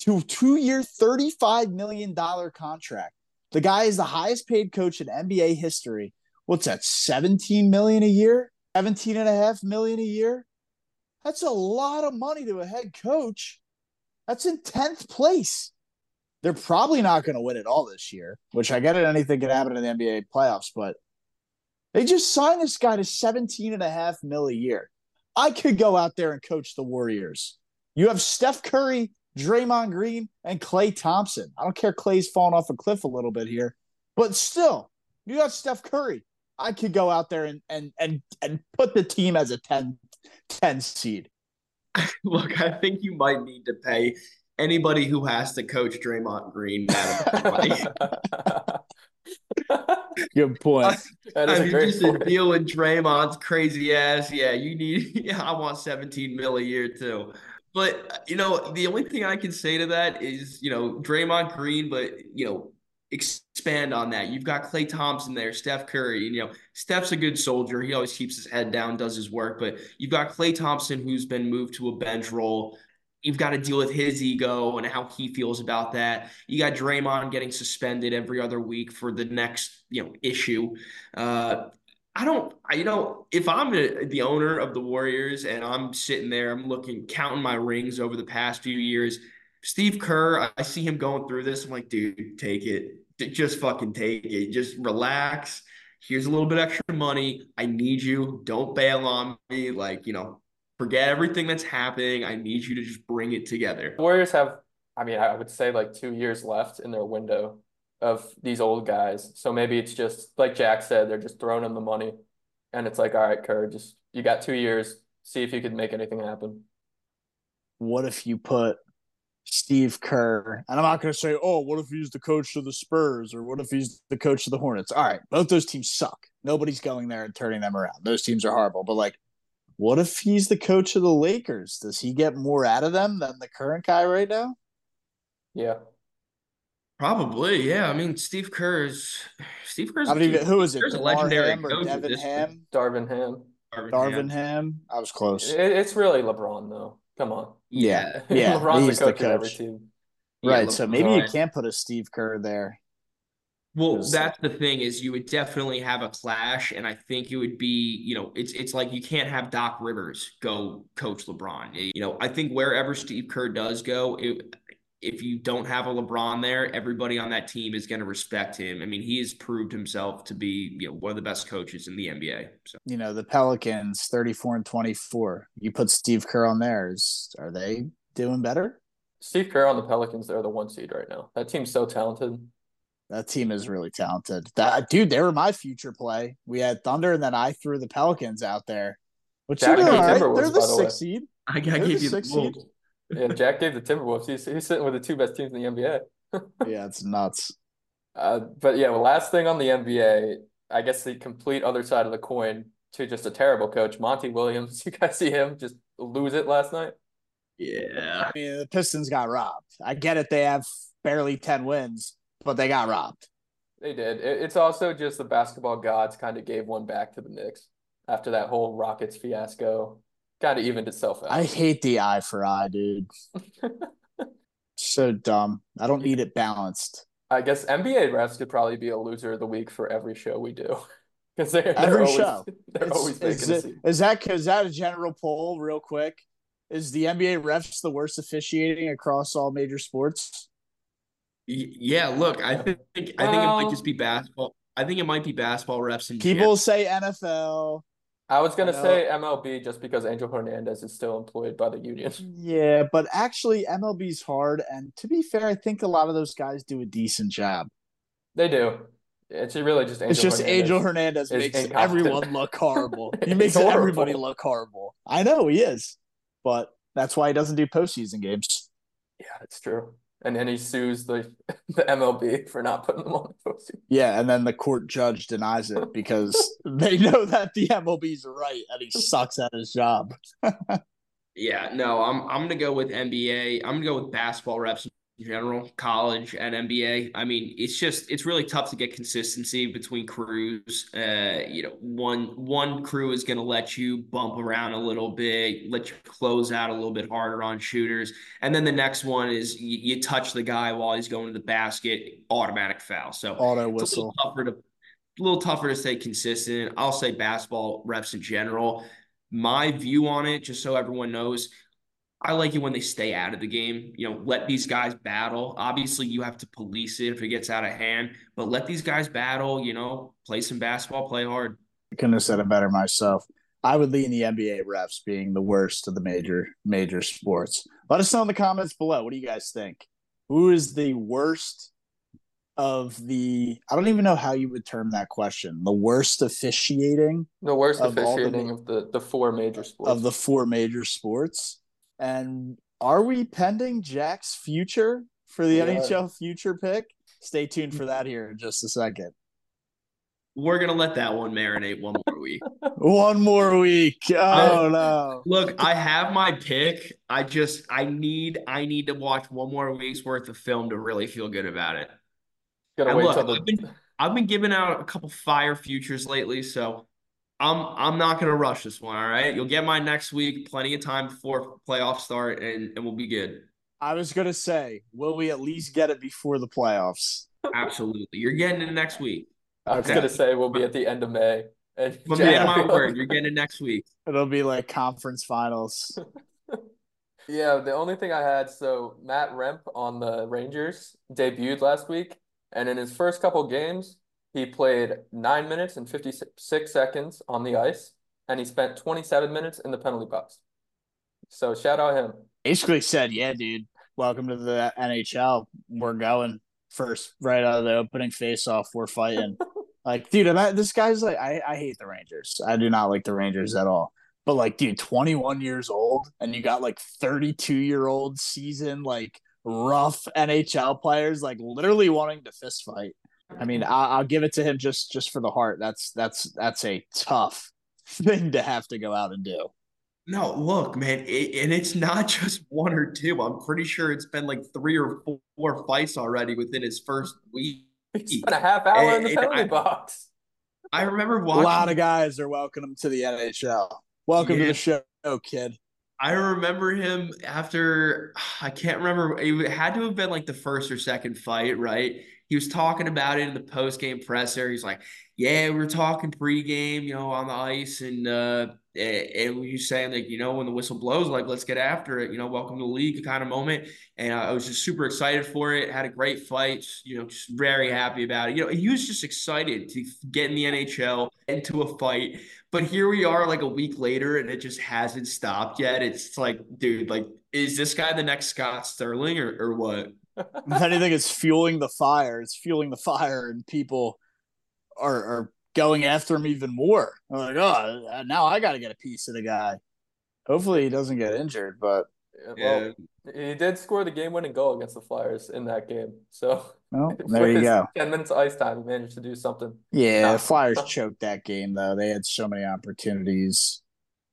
to a two year, $35 million contract. The guy is the highest paid coach in NBA history. What's that, 17 million a year? 17 and a half million a year. That's a lot of money to a head coach. That's in 10th place. They're probably not going to win it all this year, which I get it. Anything can happen in the NBA playoffs, but they just signed this guy to 17 and a half mil a year. I could go out there and coach the Warriors. You have Steph Curry, Draymond Green, and Klay Thompson. I don't care Klay's falling off a cliff a little bit here, but still, you got Steph Curry. I could go out there and and and and put the team as a 10, 10 seed. Look, I think you might need to pay anybody who has to coach Draymond Green. Good point. That is I a mean, just point. deal with Draymond's crazy ass. Yeah, you need. Yeah, I want 17 mil a year too. But you know, the only thing I can say to that is, you know, Draymond Green, but you know, expand on that. You've got Klay Thompson there, Steph Curry. You know, Steph's a good soldier. He always keeps his head down, does his work. But you've got Klay Thompson, who's been moved to a bench role. You've got to deal with his ego and how he feels about that. You got Draymond getting suspended every other week for the next, you know, issue. Uh, I don't, I, you know, if I'm the owner of the Warriors and I'm sitting there, I'm looking, counting my rings over the past few years. Steve Kerr, I see him going through this. I'm like, dude, take it. Just fucking take it. Just relax. Here's a little bit extra money. I need you. Don't bail on me. Like, you know, forget everything that's happening. I need you to just bring it together. Warriors have, I mean, I would say like two years left in their window of these old guys. So maybe it's just like Jack said, they're just throwing them the money. And it's like, all right, Kerr, just you got two years. See if you could make anything happen. What if you put Steve Kerr, and I'm not going to say, oh, what if he's the coach of the Spurs or what if he's the coach of the Hornets? All right, both those teams suck. Nobody's going there and turning them around. Those teams are horrible. But like, what if he's the coach of the Lakers? Does he get more out of them than the current guy right now? Yeah. Probably, yeah. I mean, Steve Kerr's Steve Kerr's I don't even. Who is it? Kerr's a DeMar legendary Ham or coach Devin. Ham? Darvin Ham. Darvin Darvin Ham. Ham. I was close. It, it's really LeBron though. Come on. Yeah, yeah. LeBron's he's the the coach of every coach. team. Yeah, Right. So maybe you can't put a Steve Kerr there. Well, that's the thing is you would definitely have a clash, and I think it would be, you know, it's it's like you can't have Doc Rivers go coach LeBron. You know, I think wherever Steve Kerr does go, it, if you don't have a LeBron there, everybody on that team is going to respect him. I mean, he has proved himself to be, you know, one of the best coaches in the NBA. So You know, the Pelicans, 34 and 24. You put Steve Kerr on theirs. Are they doing better? Steve Kerr on the Pelicans, they're the one seed right now. That team's so talented. That team is really talented. That dude, they were my future play. We had Thunder, and then I threw the Pelicans out there, which Jack they're gave all right. Timberwolves, They're the by the sixth seed. I, I gave the you the sixth seed. Yeah, Jack gave the Timberwolves. He's, he's sitting with the two best teams in the NBA. Yeah, it's nuts. Uh, but yeah, well, last thing on the NBA, I guess the complete other side of the coin to just a terrible coach, Monty Williams. You guys see him just lose it last night? Yeah. I mean, the Pistons got robbed. I get it; they have barely ten wins, but they got robbed. They did. It's also just the basketball gods kind of gave one back to the Knicks after that whole Rockets fiasco. Kind of evened itself out. I hate the eye for eye, dude. so dumb. I don't need it balanced. I guess NBA refs could probably be a loser of the week for every show we do. Because they're, they're Every always, show. They're It's- always is, making a it, scene. is that is that a general poll, real quick? Is the NBA refs the worst officiating across all major sports? Yeah, look, I think I think it might just be basketball. I think it might be basketball refs and People say NFL. I was gonna I say MLB just because Angel Hernandez is still employed by the union. Yeah, but actually MLB's hard, and to be fair, I think a lot of those guys do a decent job. They do. It's really just Angel it's just Hernandez. Angel Hernandez makes incompetent. everyone look horrible. He makes horrible. everybody look horrible. I know he is, but that's why he doesn't do postseason games. Yeah, it's true. And then he sues the the MLB for not putting them on the postseason. Yeah, and then the court judge denies it because they know that the MLB's right and he sucks at his job. Yeah, no, I'm I'm gonna go with NBA. I'm gonna go with basketball reps in general, college and NBA. I mean, it's just it's really tough to get consistency between crews. Uh, you know, one one crew is gonna let you bump around a little bit, let you close out a little bit harder on shooters, and then the next one is you, you touch the guy while he's going to the basket, automatic foul. So Auto it's a little whistle. tougher to a little tougher to stay consistent. I'll say basketball refs in general. My view on it, just so everyone knows, I like it when they stay out of the game. You know, let these guys battle. Obviously, you have to police it if it gets out of hand, but let these guys battle. You know, play some basketball, play hard. I couldn't have said it better myself. I would lean the NBA refs being the worst of the major major sports. Let us know in the comments below. What do you guys think? Who is the worst of the? I don't even know how you would term that question. The worst officiating. The worst of officiating the, of the the four major sports of the four major sports. And are we pending Jack's future for the yeah. NHL future pick? Stay tuned for that here in just a second. We're gonna let that one marinate one more week. one more week. Oh no. Look, I have my pick. I just I need I need to watch one more week's worth of film to really feel good about it. Gotta wait look, till the... I've been I've been giving out a couple fire futures lately, so I'm I'm not gonna rush this one. All right, you'll get mine next week. Plenty of time before playoffs start, and and we'll be good. I was gonna say, will we at least get it before the playoffs? Absolutely, you're getting it next week. I was gonna say we'll be at the end of May. And but yeah, my word, you're getting it next week. It'll be like conference finals. yeah, the only thing I had so Matt Rempe on the Rangers debuted last week, and in his first couple games, he played nine minutes and fifty six seconds on the ice, and he spent twenty seven minutes in the penalty box. So shout out him. Basically said, "Yeah, dude, welcome to the NHL. We're going." first right out of the opening faceoff. we're fighting like dude I'm, this guy's like I, I hate the rangers i do not like the rangers at all but like dude 21 years old and you got like 32 year old season like rough nhl players like literally wanting to fist fight i mean I'll, I'll give it to him just just for the heart that's that's that's a tough thing to have to go out and do no, look, man, it, and it's not just one or two. I'm pretty sure it's been like three or four fights already within his first week. He spent a half hour and, in the penalty I, box. I remember watching. A lot of guys are welcome to the NHL. Welcome yeah. to the show, kid. I remember him after I can't remember. It had to have been like the first or second fight, right? He was talking about it in the post game presser. He's like, "Yeah, we are talking pregame, you know, on the ice, and uh, and we saying like, you know, when the whistle blows, like, let's get after it. You know, welcome to the league kind of moment. And I was just super excited for it. Had a great fight. You know, just very happy about it. You know, he was just excited to get in the NHL into a fight. But here we are, like a week later, and it just hasn't stopped yet. It's like, dude, like, is this guy the next Scott Sterling or, or what? If anything, it's fueling the fire. It's fueling the fire, and people are, are going after him even more. I'm like, oh, uh, now I got to get a piece of the guy. Hopefully, he doesn't get injured, but uh, well, yeah. he did score the game-winning goal against the Flyers in that game. So, well, there you go. Ten minutes of ice time, he managed to do something. Yeah, the Flyers choked that game though. They had so many opportunities.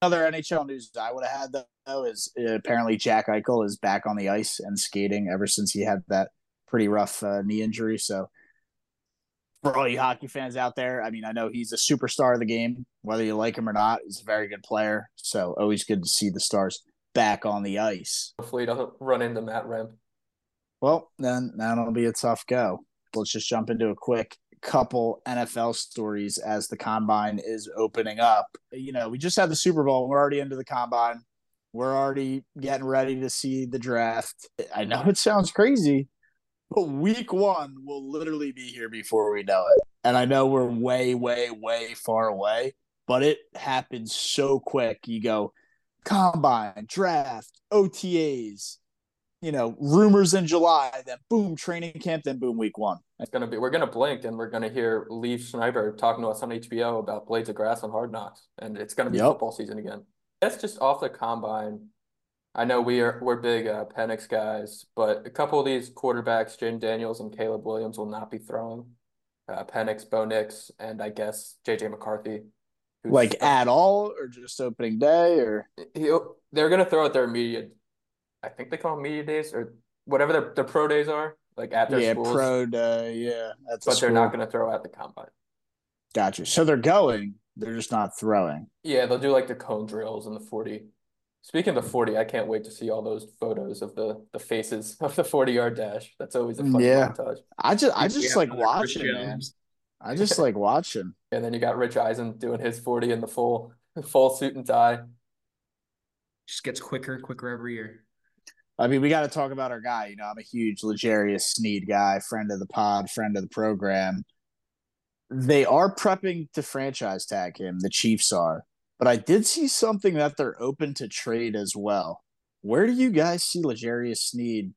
Other NHL news I would have had though is uh, apparently Jack Eichel is back on the ice and skating ever since he had that pretty rough uh, knee injury. So for all you hockey fans out there, I mean, I know he's a superstar of the game, whether you like him or not. He's a very good player. So always good to see the stars back on the ice. Hopefully, he doesn't run into Matt Rempe. Well, then that'll be a tough go. Let's just jump into a quick couple NFL stories as the combine is opening up. You know, we just had the Super Bowl. We're already into the combine. We're already getting ready to see the draft. I know it sounds crazy, but week one will literally be here before we know it. And I know we're way, way, way far away, but it happens so quick. You go combine, draft, OTAs, you know, rumors in July, then boom, training camp, then boom, week one. It's gonna be we're gonna blink and we're gonna hear Liev Schreiber talking to us on HBO about blades of grass on hard knocks. And it's gonna be yep. football season again. That's just off the combine. I know we are we're big uh, Penix guys, but a couple of these quarterbacks, Jayden Daniels and Caleb Williams, will not be throwing. Uh, Penix, Bo Nix, and I guess JJ McCarthy. Like at all, or just opening day, or He'll, they're gonna throw at their immediate. I think they call them media days or whatever their, their pro days are, like at their yeah, schools. pro day, yeah. That's but they're not gonna throw at the combine. Gotcha. So they're going, they're just not throwing. Yeah, they'll do like the cone drills and the forty Speaking of the 40, I can't wait to see all those photos of the the faces of the 40 yard dash. That's always a fun yeah. montage. I just I just yeah, like watching it, man. I just like watching. And then you got Rich Eisen doing his 40 in the full full suit and tie. Just gets quicker and quicker every year. I mean, we got to talk about our guy. You know, I'm a huge L'Jarius Sneed guy, friend of the pod, friend of the program. They are prepping to franchise tag him, the Chiefs are. But I did see something that they're open to trade as well. Where do you guys see L'Jarius Sneed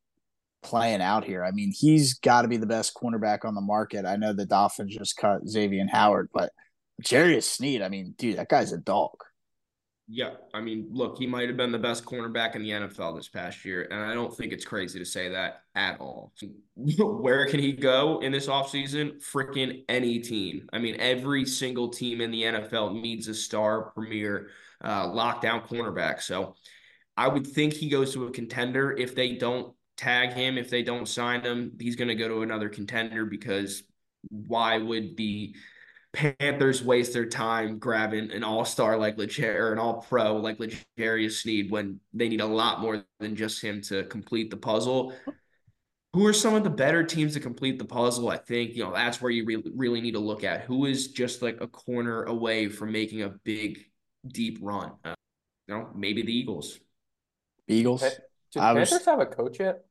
playing out here? I mean, he's got to be the best cornerback on the market. I know the Dolphins just cut Xavier Howard, but L'Jarius Sneed, I mean, dude, that guy's a dog. Yeah, I mean, look, he might have been the best cornerback in the NFL this past year, and I don't think it's crazy to say that at all. Where can he go in this offseason? Freaking any team. I mean, every single team in the NFL needs a star premier uh, lockdown cornerback. So I would think he goes to a contender. If they don't tag him, if they don't sign him, he's going to go to another contender because why would the Panthers waste their time grabbing an all star like Leger or an all pro like L'Jarius Sneed when they need a lot more than just him to complete the puzzle. Who are some of the better teams to complete the puzzle? I think, you know, that's where you really, really need to look at who is just like a corner away from making a big, deep run. Uh, you know, maybe the Eagles. Eagles. Hey, do the was- Panthers have a coach yet?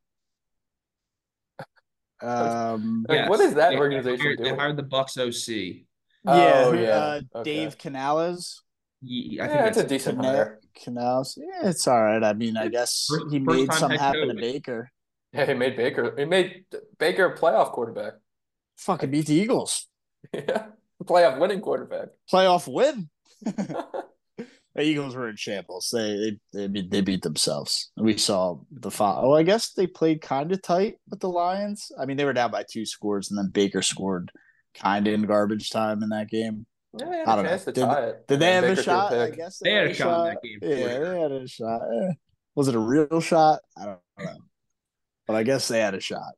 Um, Like, what is that They organization hired- They doing? hired the Bucs OC. Yeah, Oh, who- yeah. Uh, Okay. Dave Canales. Ye- I Yeah, think it's a decent Cana- hire. Canales. Yeah, it's all right. I mean, I guess First- he made time something head happen to. Baker. Yeah, he made Baker. He made Baker a playoff quarterback. Fucking beat the Eagles. Yeah, playoff winning quarterback. Playoff win. The Eagles were in shambles. They they they beat, they beat themselves. We saw the fo- oh, I guess they played kind of tight with the Lions. I mean, they were down by two scores, and then Baker scored kind of in garbage time in that game. Yeah, they had I a don't know. chance to Did- tie it. Did they have a Baker threw shot? I guess They had a shot in that game, Yeah, sure. they had a shot. Was it a real shot? I don't know, but I guess they had a shot.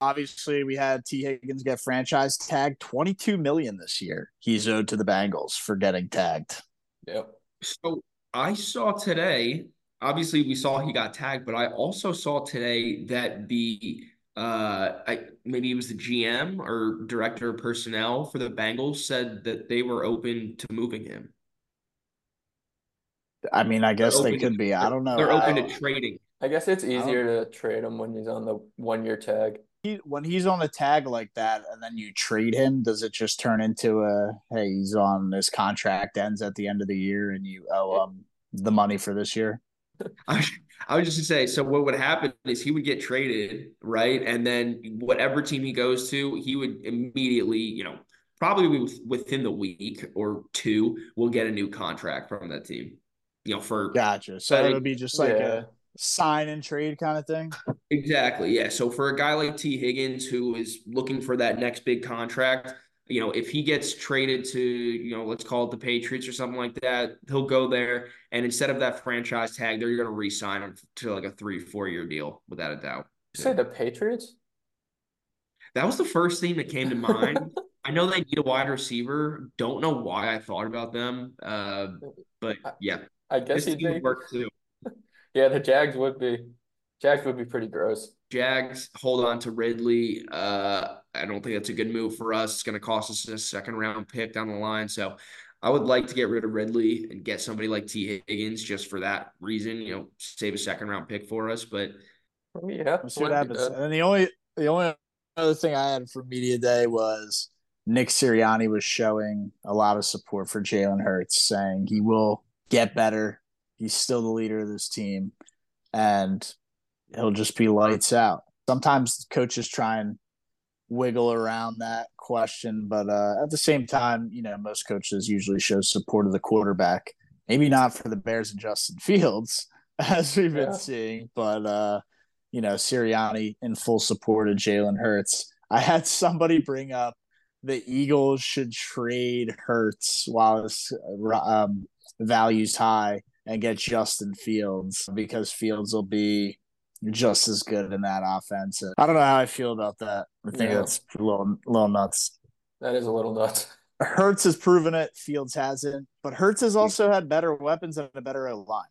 Obviously, we had Tee Higgins get franchise tagged twenty two million this year. He's owed to the Bengals for getting tagged. Yep. So I saw today, obviously we saw he got tagged, but I also saw today that the uh I maybe it was the GM or director of personnel for the Bengals said that they were open to moving him. I mean, I guess they open to- could be. I don't know. They're open I- to trading. I guess it's easier to trade him when he's on the one year tag. he, when he's on a tag like that and then you trade him, does it just turn into a hey, he's on his contract ends at the end of the year and you owe him the money for this year? I, I was just to say, so what would happen is he would get traded, right? And then whatever team he goes to, he would immediately, you know, probably within the week or two, will get a new contract from that team. You know, for Gotcha. So it it- would be just like Yeah. a sign and trade kind of thing. exactly, yeah. So for a guy like Tee Higgins who is looking for that next big contract, you know, if he gets traded to, you know, let's call it the Patriots or something like that, he'll go there and instead of that franchise tag, they're going to re-sign him to like a three, four year deal, without a doubt. You say the Patriots? That was the first thing that came to mind. I know they need a wide receiver. Don't know why I thought about them. Uh, but yeah, I guess he'd team be. would work too. Yeah, the Jags would be. Jags would be pretty gross. Jags hold on to Ridley. Uh, I don't think that's a good move for us. It's going to cost us a second round pick down the line. So I would like to get rid of Ridley and get somebody like Tee Higgins just for that reason. You know, save a second round pick for us. But Yeah, We'll see what happens. bad. And the only the only other thing I had for media day was Nick Sirianni was showing a lot of support for Jalen Hurts, saying he will get better. He's still the leader of this team, and he'll just be lights out. Sometimes coaches try and wiggle around that question, but uh, at the same time, you know, most coaches usually show support of the quarterback. Maybe not for the Bears and Justin Fields, as we've been Yeah. seeing, but uh, you know, Sirianni in full support of Jalen Hurts. I had somebody bring up the Eagles should trade Hurts while his um, values high and get Justin Fields because Fields will be just as good in that offense. I don't know how I feel about that. I think Yeah. that's a little, little nuts. That is a little nuts. Hurts has proven it. Fields hasn't, but Hurts has also had better weapons and a better line.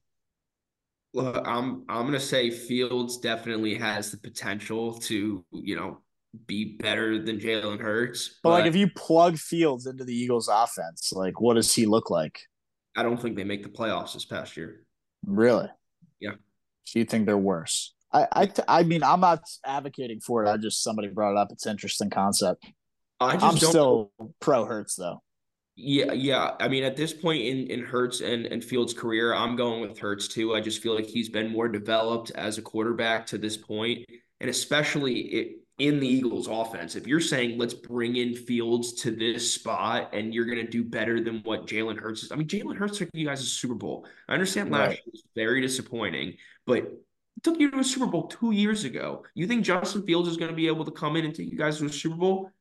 Look, I'm I'm gonna say Fields definitely has the potential to, you know, be better than Jalen Hurts. But, but like, if you plug Fields into the Eagles' offense, like, what does he look like? I don't think they make the playoffs this past year. Really? Yeah. So you think they're worse? I, I, I mean, I'm not advocating for it. I just somebody brought it up. It's an interesting concept. I just I'm still pro Hurts though. Yeah, yeah. I mean, at this point in in Hurts and and Fields' career, I'm going with Hurts too. I just feel like he's been more developed as a quarterback to this point, and especially it, in the Eagles' offense. If you're saying let's bring in Fields to this spot and you're going to do better than what Jalen Hurts is, I mean, Jalen Hurts took you guys a Super Bowl. I understand last right. year was very disappointing, but took you to a Super Bowl two years ago. You think Justin Fields is going to be able to come in and take you guys to a Super Bowl?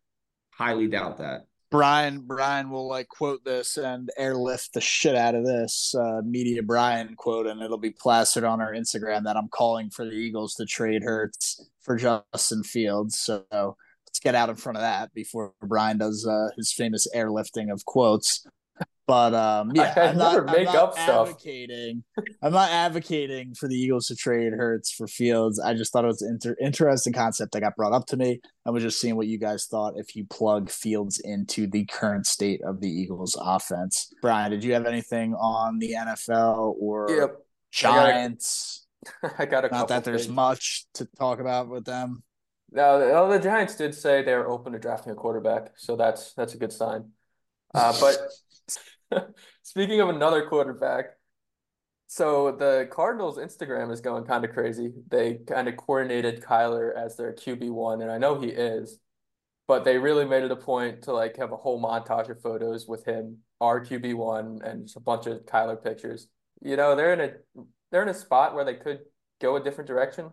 Highly doubt that. Brian Brian will like quote this and airlift the shit out of this uh, media Brian quote, and it'll be plastered on our Instagram that I'm calling for the Eagles to trade Hurts for Justin Fields. So let's get out in front of that before Brian does uh, his famous airlifting of quotes. But um, yeah, I, am not, make I'm not up advocating. I'm not advocating for the Eagles to trade Hurts for Fields. I just thought it was an inter- interesting concept that got brought up to me. I was just seeing what you guys thought if you plug Fields into the current state of the Eagles' offense. Brian, did you have anything on the NFL or yep. Giants? I got a not that there's things. much to talk about with them. No, the Giants did say they are open to drafting a quarterback, so that's that's a good sign. Uh, but Speaking of another quarterback, so the Cardinals Instagram is going kind of crazy. They kind of coordinated Kyler as their QB one, and I know he is, but they really made it a point to like have a whole montage of photos with him, our QB one, and just a bunch of Kyler pictures. You know, they're in a they're in a spot where they could go a different direction,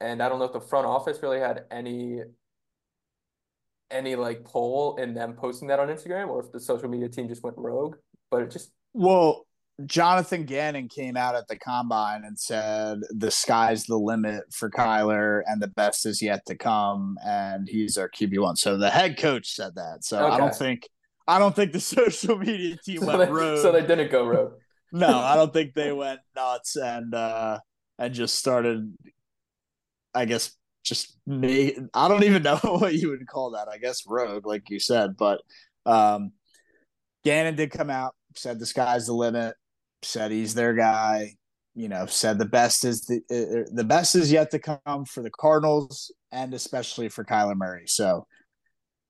and I don't know if the front office really had any any like poll in them posting that on Instagram or if the social media team just went rogue. But it just well, Jonathan Gannon came out at the combine and said the sky's the limit for Kyler and the best is yet to come, and he's our QB one. So the head coach said that. So okay. I don't think I don't think the social media team so went they, rogue. So they didn't go rogue. no, I don't think they went nuts and uh and just started I guess just me. I don't even know what you would call that. I guess rogue, like you said. But um, Gannon did come out, said the sky's the limit, said he's their guy. You know, said the best is the uh, the best is yet to come for the Cardinals and especially for Kyler Murray. So.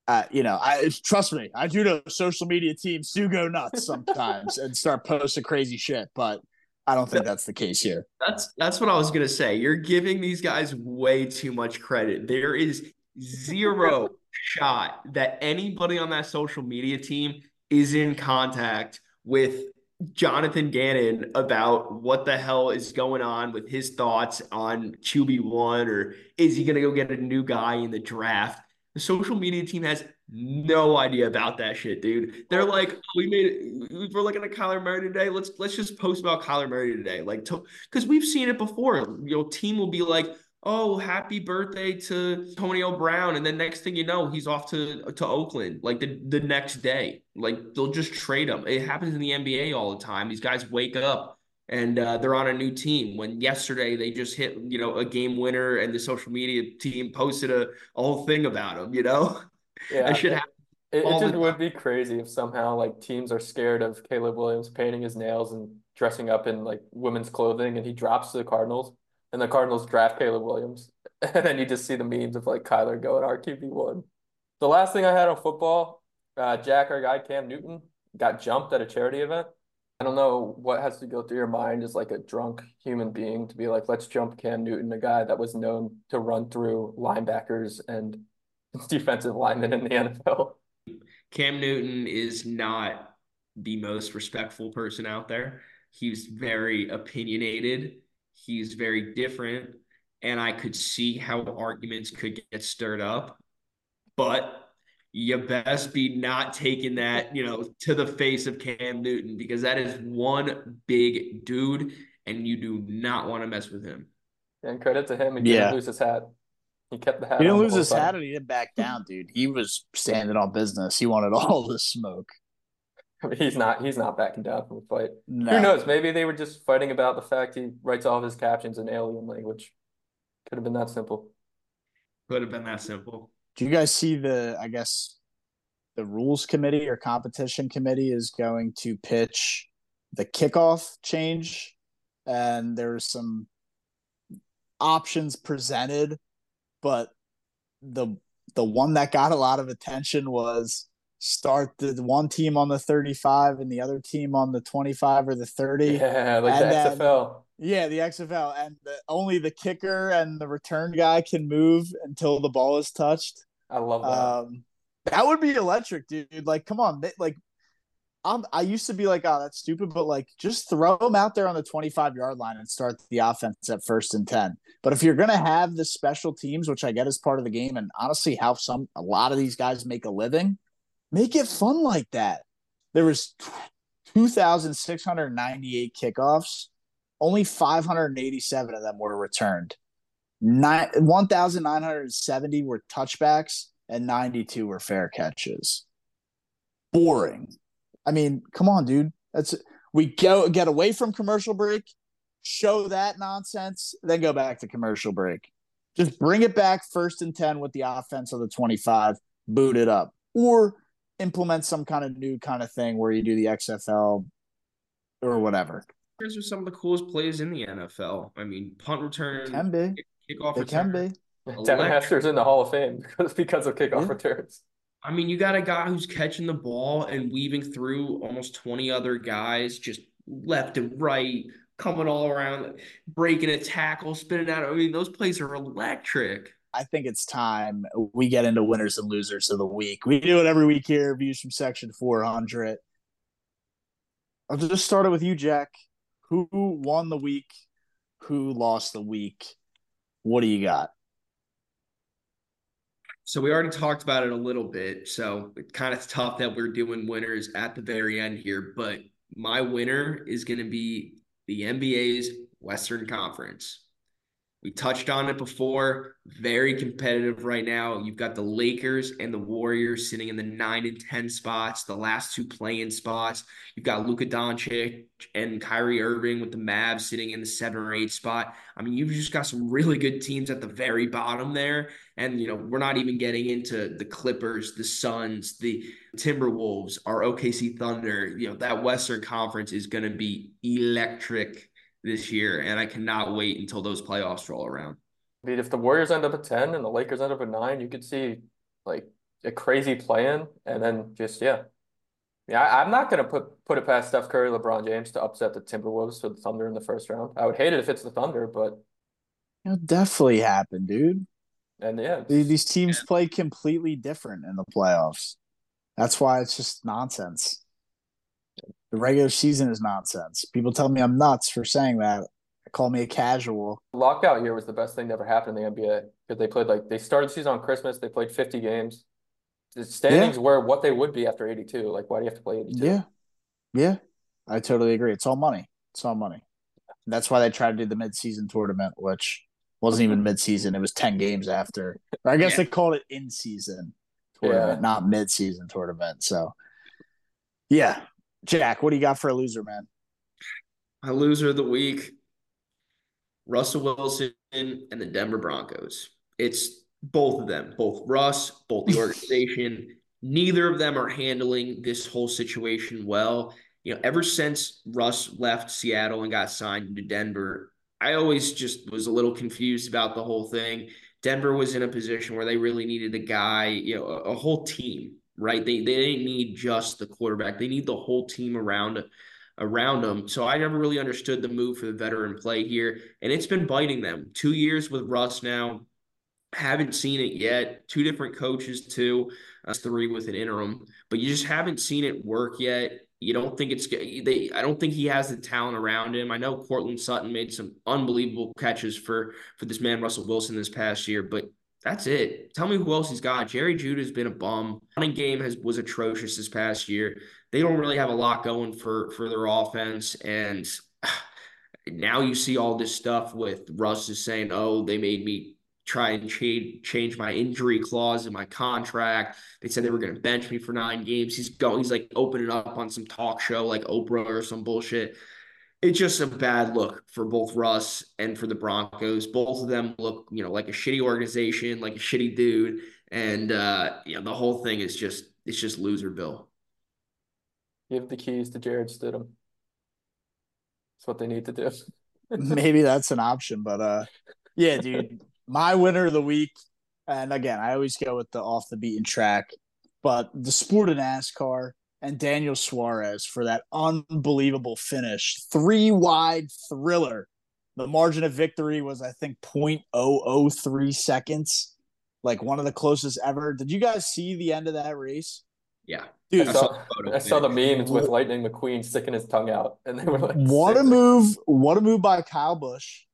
Uh, you know, I trust me. I do know social media teams do go nuts sometimes and start posting crazy shit, but I don't think that's the case here. That's that's what I was gonna say. You're giving these guys way too much credit. There is zero shot that anybody on that social media team is in contact with Jonathan Gannon about what the hell is going on with his thoughts on QB one or is he gonna go get a new guy in the draft? The social media team has no idea about that shit, dude. They're like, oh, we made it. We're looking at Kyler Murray today. Let's let's just post about Kyler Murray today, like, because we've seen it before. Your know, team will be like, oh, happy birthday to Antonio Brown, and then next thing you know, he's off to to Oakland like the the next day. Like they'll just trade him. It happens in the NBA all the time. These guys wake up and uh, they're on a new team. When yesterday they just hit, you know, a game winner, and the social media team posted a, a whole thing about him. You know. Yeah, that should happen. It, it just would be crazy if somehow like teams are scared of Caleb Williams painting his nails and dressing up in like women's clothing, and he drops to the Cardinals, and the Cardinals draft Caleb Williams, and then you just see the memes of like Kyler going RQB one. The last thing I had on football, uh, Jack, our guy Cam Newton, got jumped at a charity event. I don't know what has to go through your mind as like a drunk human being to be like, let's jump Cam Newton, a guy that was known to run through linebackers and defensive lineman in the NFL. Cam Newton is not the most respectful person out there. He's very opinionated. He's very different. And I could see how arguments could get stirred up. But you best be not taking that, you know, to the face of Cam Newton because that is one big dude and you do not want to mess with him. And credit to him, he yeah. didn't lose his hat. He kept the hat. He didn't lose his time. hat and he didn't back down, dude. He was standing on business. He wanted all the smoke. he's not. He's not backing down from a fight. No. Who knows? Maybe they were just fighting about the fact he writes all of his captions in alien language. Could have been that simple. Could have been that simple. Do you guys see the? I guess the rules committee or competition committee is going to pitch the kickoff change, and there's some options presented, but the the one that got a lot of attention was start the one team on the 35 and the other team on the 25 or the 30. Yeah, like and the then, XFL. Yeah, the XFL. And the, only the kicker and the return guy can move until the ball is touched. I love that. Um, that would be electric, dude. Like, come on. Like, I'm, I used to be like, oh, that's stupid, but like, just throw them out there on the 25 yard line and start the offense at first and 10. But if you're going to have the special teams, which I get is part of the game, and honestly, how some, a lot of these guys make a living, make it fun like that. There was 2,698 kickoffs. Only 587 of them were returned. Nine, 1,970 were touchbacks and 92 were fair catches. Boring. I mean, come on, dude. That's we go get away from commercial break, show that nonsense, then go back to commercial break. Just bring it back first and 10 with the offense of the 25, boot it up. Or implement some kind of new kind of thing where you do the XFL or whatever. Those are some of the coolest plays in the NFL. I mean, punt return, can be kickoff they return. can be. Devin Hester's in the Hall of Fame because because of kickoff yeah. returns. I mean, you got a guy who's catching the ball and weaving through almost 20 other guys, just left and right, coming all around, breaking a tackle, spinning out. I mean, those plays are electric. I think it's time we get into winners and losers of the week. We do it every week here, views from section 400. I'll just start it with you, Jack. Who won the week? Who lost the week? What do you got? So we already talked about it a little bit. So it's kind of tough that we're doing winners at the very end here, but my winner is going to be the NBA's Western Conference. We touched on it before. Very competitive right now. You've got the Lakers and the Warriors sitting in the nine and 10 spots, the last two playing spots. You've got Luka Doncic and Kyrie Irving with the Mavs sitting in the seven or eight spot. I mean, you've just got some really good teams at the very bottom there. And, you know, we're not even getting into the Clippers, the Suns, the Timberwolves, our OKC Thunder. You know, that Western Conference is going to be electric this year, and I cannot wait until those playoffs roll around. I mean, if the Warriors end up at 10 and the Lakers end up at 9, you could see like a crazy plan and then just yeah. Yeah, I, am not gonna put put it past Steph Curry, LeBron James to upset the Timberwolves or the Thunder in the first round. I would hate it if it's the Thunder, but it'll definitely happen, dude. And yeah, these teams play completely different in the playoffs. That's why it's just nonsense. The regular season is nonsense. People tell me I'm nuts for saying that. Call me a casual. Lockout year was the best thing that ever happened in the NBA because they played like they started the season on Christmas. They played 50 games. The standings yeah. were what they would be after 82. Like, why do you have to play 82? Yeah, yeah, I totally agree. It's all money. It's all money. That's why they tried to do the midseason tournament, which wasn't even midseason. It was 10 games after. Or I guess yeah. they called it in season tournament, yeah. not midseason tournament. So, yeah, Jack, what do you got for a loser, man? My loser of the week, Russell Wilson and the Denver Broncos. It's both of them, both Russ, both the organization. Neither of them are handling this whole situation well. You know, ever since Russ left Seattle and got signed to Denver, I always just was a little confused about the whole thing. Denver was in a position where they really needed a guy, you know, a, a whole team right? They they didn't need just the quarterback; they need the whole team around around them. So I never really understood the move for the veteran play here, and it's been biting them. Two years with Russ now, haven't seen it yet. Two different coaches too, uh, three with an interim, but you just haven't seen it work yet. You don't think it's they? I don't think he has the talent around him. I know Courtland Sutton made some unbelievable catches for for this man Russell Wilson this past year, but that's it. Tell me who else he's got. Jerry Jeudy's been a bum. Running game has was atrocious this past year. They don't really have a lot going for for their offense, and now you see all this stuff with Russ is saying, "Oh, they made me try and change change my injury clause in my contract. They said they were going to bench me for nine games. He's going. He's like opening up on some talk show like Oprah or some bullshit. it's just a bad look for both Russ and for the Broncos. Both of them look, you know, like a shitty organization, like a shitty dude, and uh, you know, the whole thing is just it's just loser bill. Give the keys to Jarrett Stidham. That's what they need to do. Maybe that's an option, but uh, yeah, dude, my winner of the week, and again, I always go with the off the beaten track, but the sport of NASCAR and Daniel Suarez for that unbelievable finish. Three wide thriller. The margin of victory was, I think, 0.003 seconds, like one of the closest ever. Did you guys see the end of that race? Yeah. Dude, I saw, I saw the memes with Lightning McQueen sticking his tongue out, and they were like, "What a move! What a move by Kyle Busch,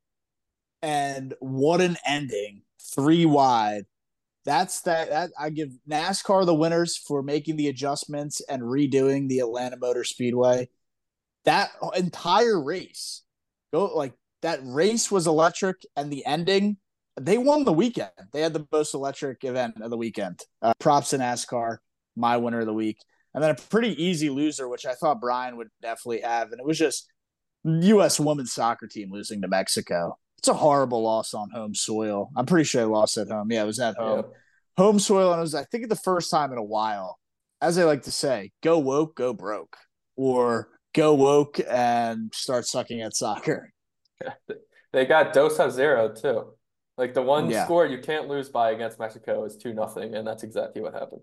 and what an ending! Three wide, that's that, that I give NASCAR the winners for making the adjustments and redoing the Atlanta Motor Speedway. That entire race, go like that race was electric, and the ending, they won the weekend. They had the most electric event of the weekend. Uh, props to NASCAR, my winner of the week, and then a pretty easy loser, which I thought Brian would definitely have, and it was just U.S. women's soccer team losing to Mexico it's a horrible loss on home soil. I'm pretty sure I lost at home. Yeah, it was at home. Home soil, and it was I think the first time in a while. As I like to say, go woke, go broke, or go woke and start sucking at soccer. They got dos a zero too. Like the one yeah. score you can't lose by against Mexico is two nothing, and that's exactly what happened.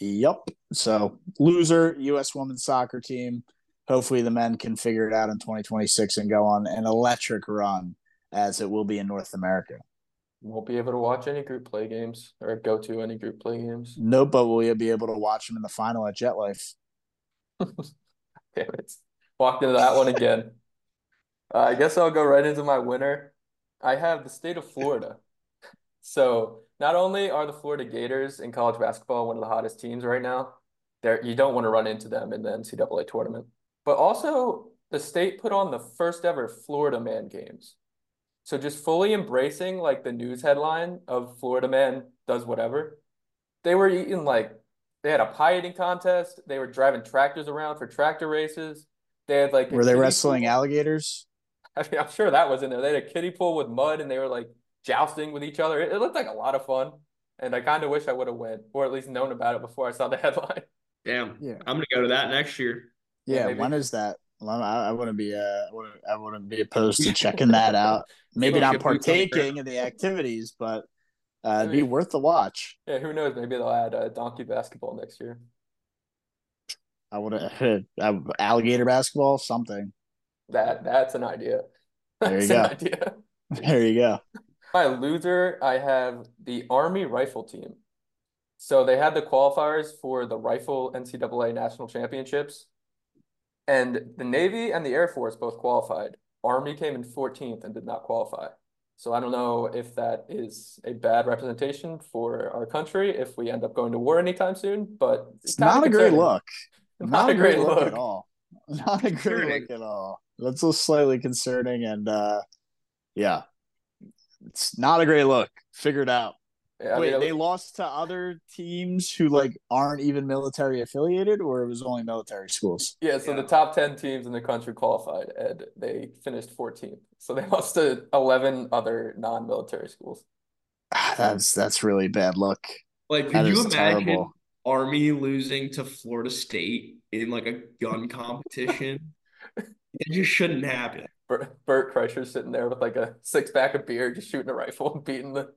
Yep. So loser U.S. women's soccer team. Hopefully the men can figure it out in 2026 and go on an electric run as it will be in North America. Won't be able to watch any group play games or go to any group play games. No, but we'll be able to watch them in the final at Jet Life. Damn it. Walked into that one again. uh, I guess I'll go right into my winner. I have the state of Florida. So not only are the Florida Gators in college basketball one of the hottest teams right now, there you don't want to run into them in the NCAA tournament, but also the state put on the first ever Florida Man games. So just fully embracing like the news headline of Florida man does whatever. They were eating like they had a pie eating contest. They were driving tractors around for tractor races. They had like were they wrestling pool. alligators? I mean, I'm sure that was in there. They had a kiddie pool with mud, and they were like jousting with each other. It, it looked like a lot of fun, and I kind of wish I would have went or at least known about it before I saw the headline. Damn, yeah, I'm gonna go to that next year. Yeah, yeah when is that? Well, I, I wouldn't be uh, I wouldn't, I wouldn't be opposed to checking that out. Maybe not partaking in the activities, but uh, it'd be worth the watch. Yeah, who knows? Maybe they'll add uh, donkey basketball next year. I would have uh, alligator basketball, something. That that's an idea. There you go. idea. There you go. My loser, I have the Army rifle team. So they had the qualifiers for the rifle NCAA national championships. And the Navy and the Air Force both qualified. Army came in 14th and did not qualify. So I don't know if that is a bad representation for our country if we end up going to war anytime soon, but it's, it's not a great look. Not, not a great, great look. look. at all. Not a great look at all. That's a slightly concerning and uh yeah. It's not a great look. Figure it out. Yeah, Wait, mean, they lost to other teams who like aren't even military affiliated, or it was only military schools. Yeah, so yeah. the top ten teams in the country qualified, and they finished 14th. So they lost to 11 other non-military schools. Ah, that's that's really bad luck. Like, could you imagine terrible. Army losing to Florida State in like a gun competition? it just shouldn't happen. Bert, Bert Kreischer's sitting there with like a six pack of beer, just shooting a rifle and beating the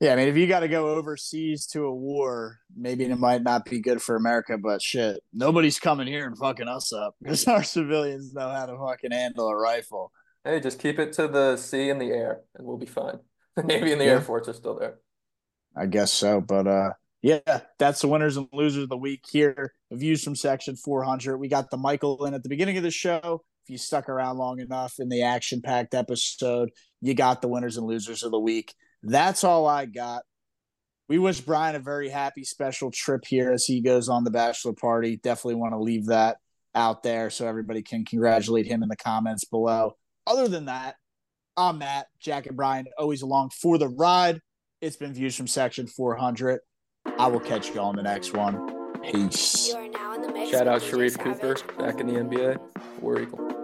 yeah, I mean, if you got to go overseas to a war, maybe it might not be good for America, but shit, nobody's coming here and fucking us up because our civilians know how to fucking handle a rifle. Hey, just keep it to the sea and the air, and we'll be fine. The Navy and the yeah. Air Force are still there. I guess so, but uh, yeah, that's the winners and losers of the week here. Views from Section 400. We got the Michael in at the beginning of the show. If you stuck around long enough in the action-packed episode, you got the winners and losers of the week. That's all I got. We wish Brian a very happy special trip here as he goes on the bachelor party. Definitely want to leave that out there so everybody can congratulate him in the comments below. Other than that, I'm Matt, Jack, and Brian, always along for the ride. It's been views from section 400. I will catch you all in the next one. Peace. Shout out Sharife Cooper back in the NBA. War Eagle.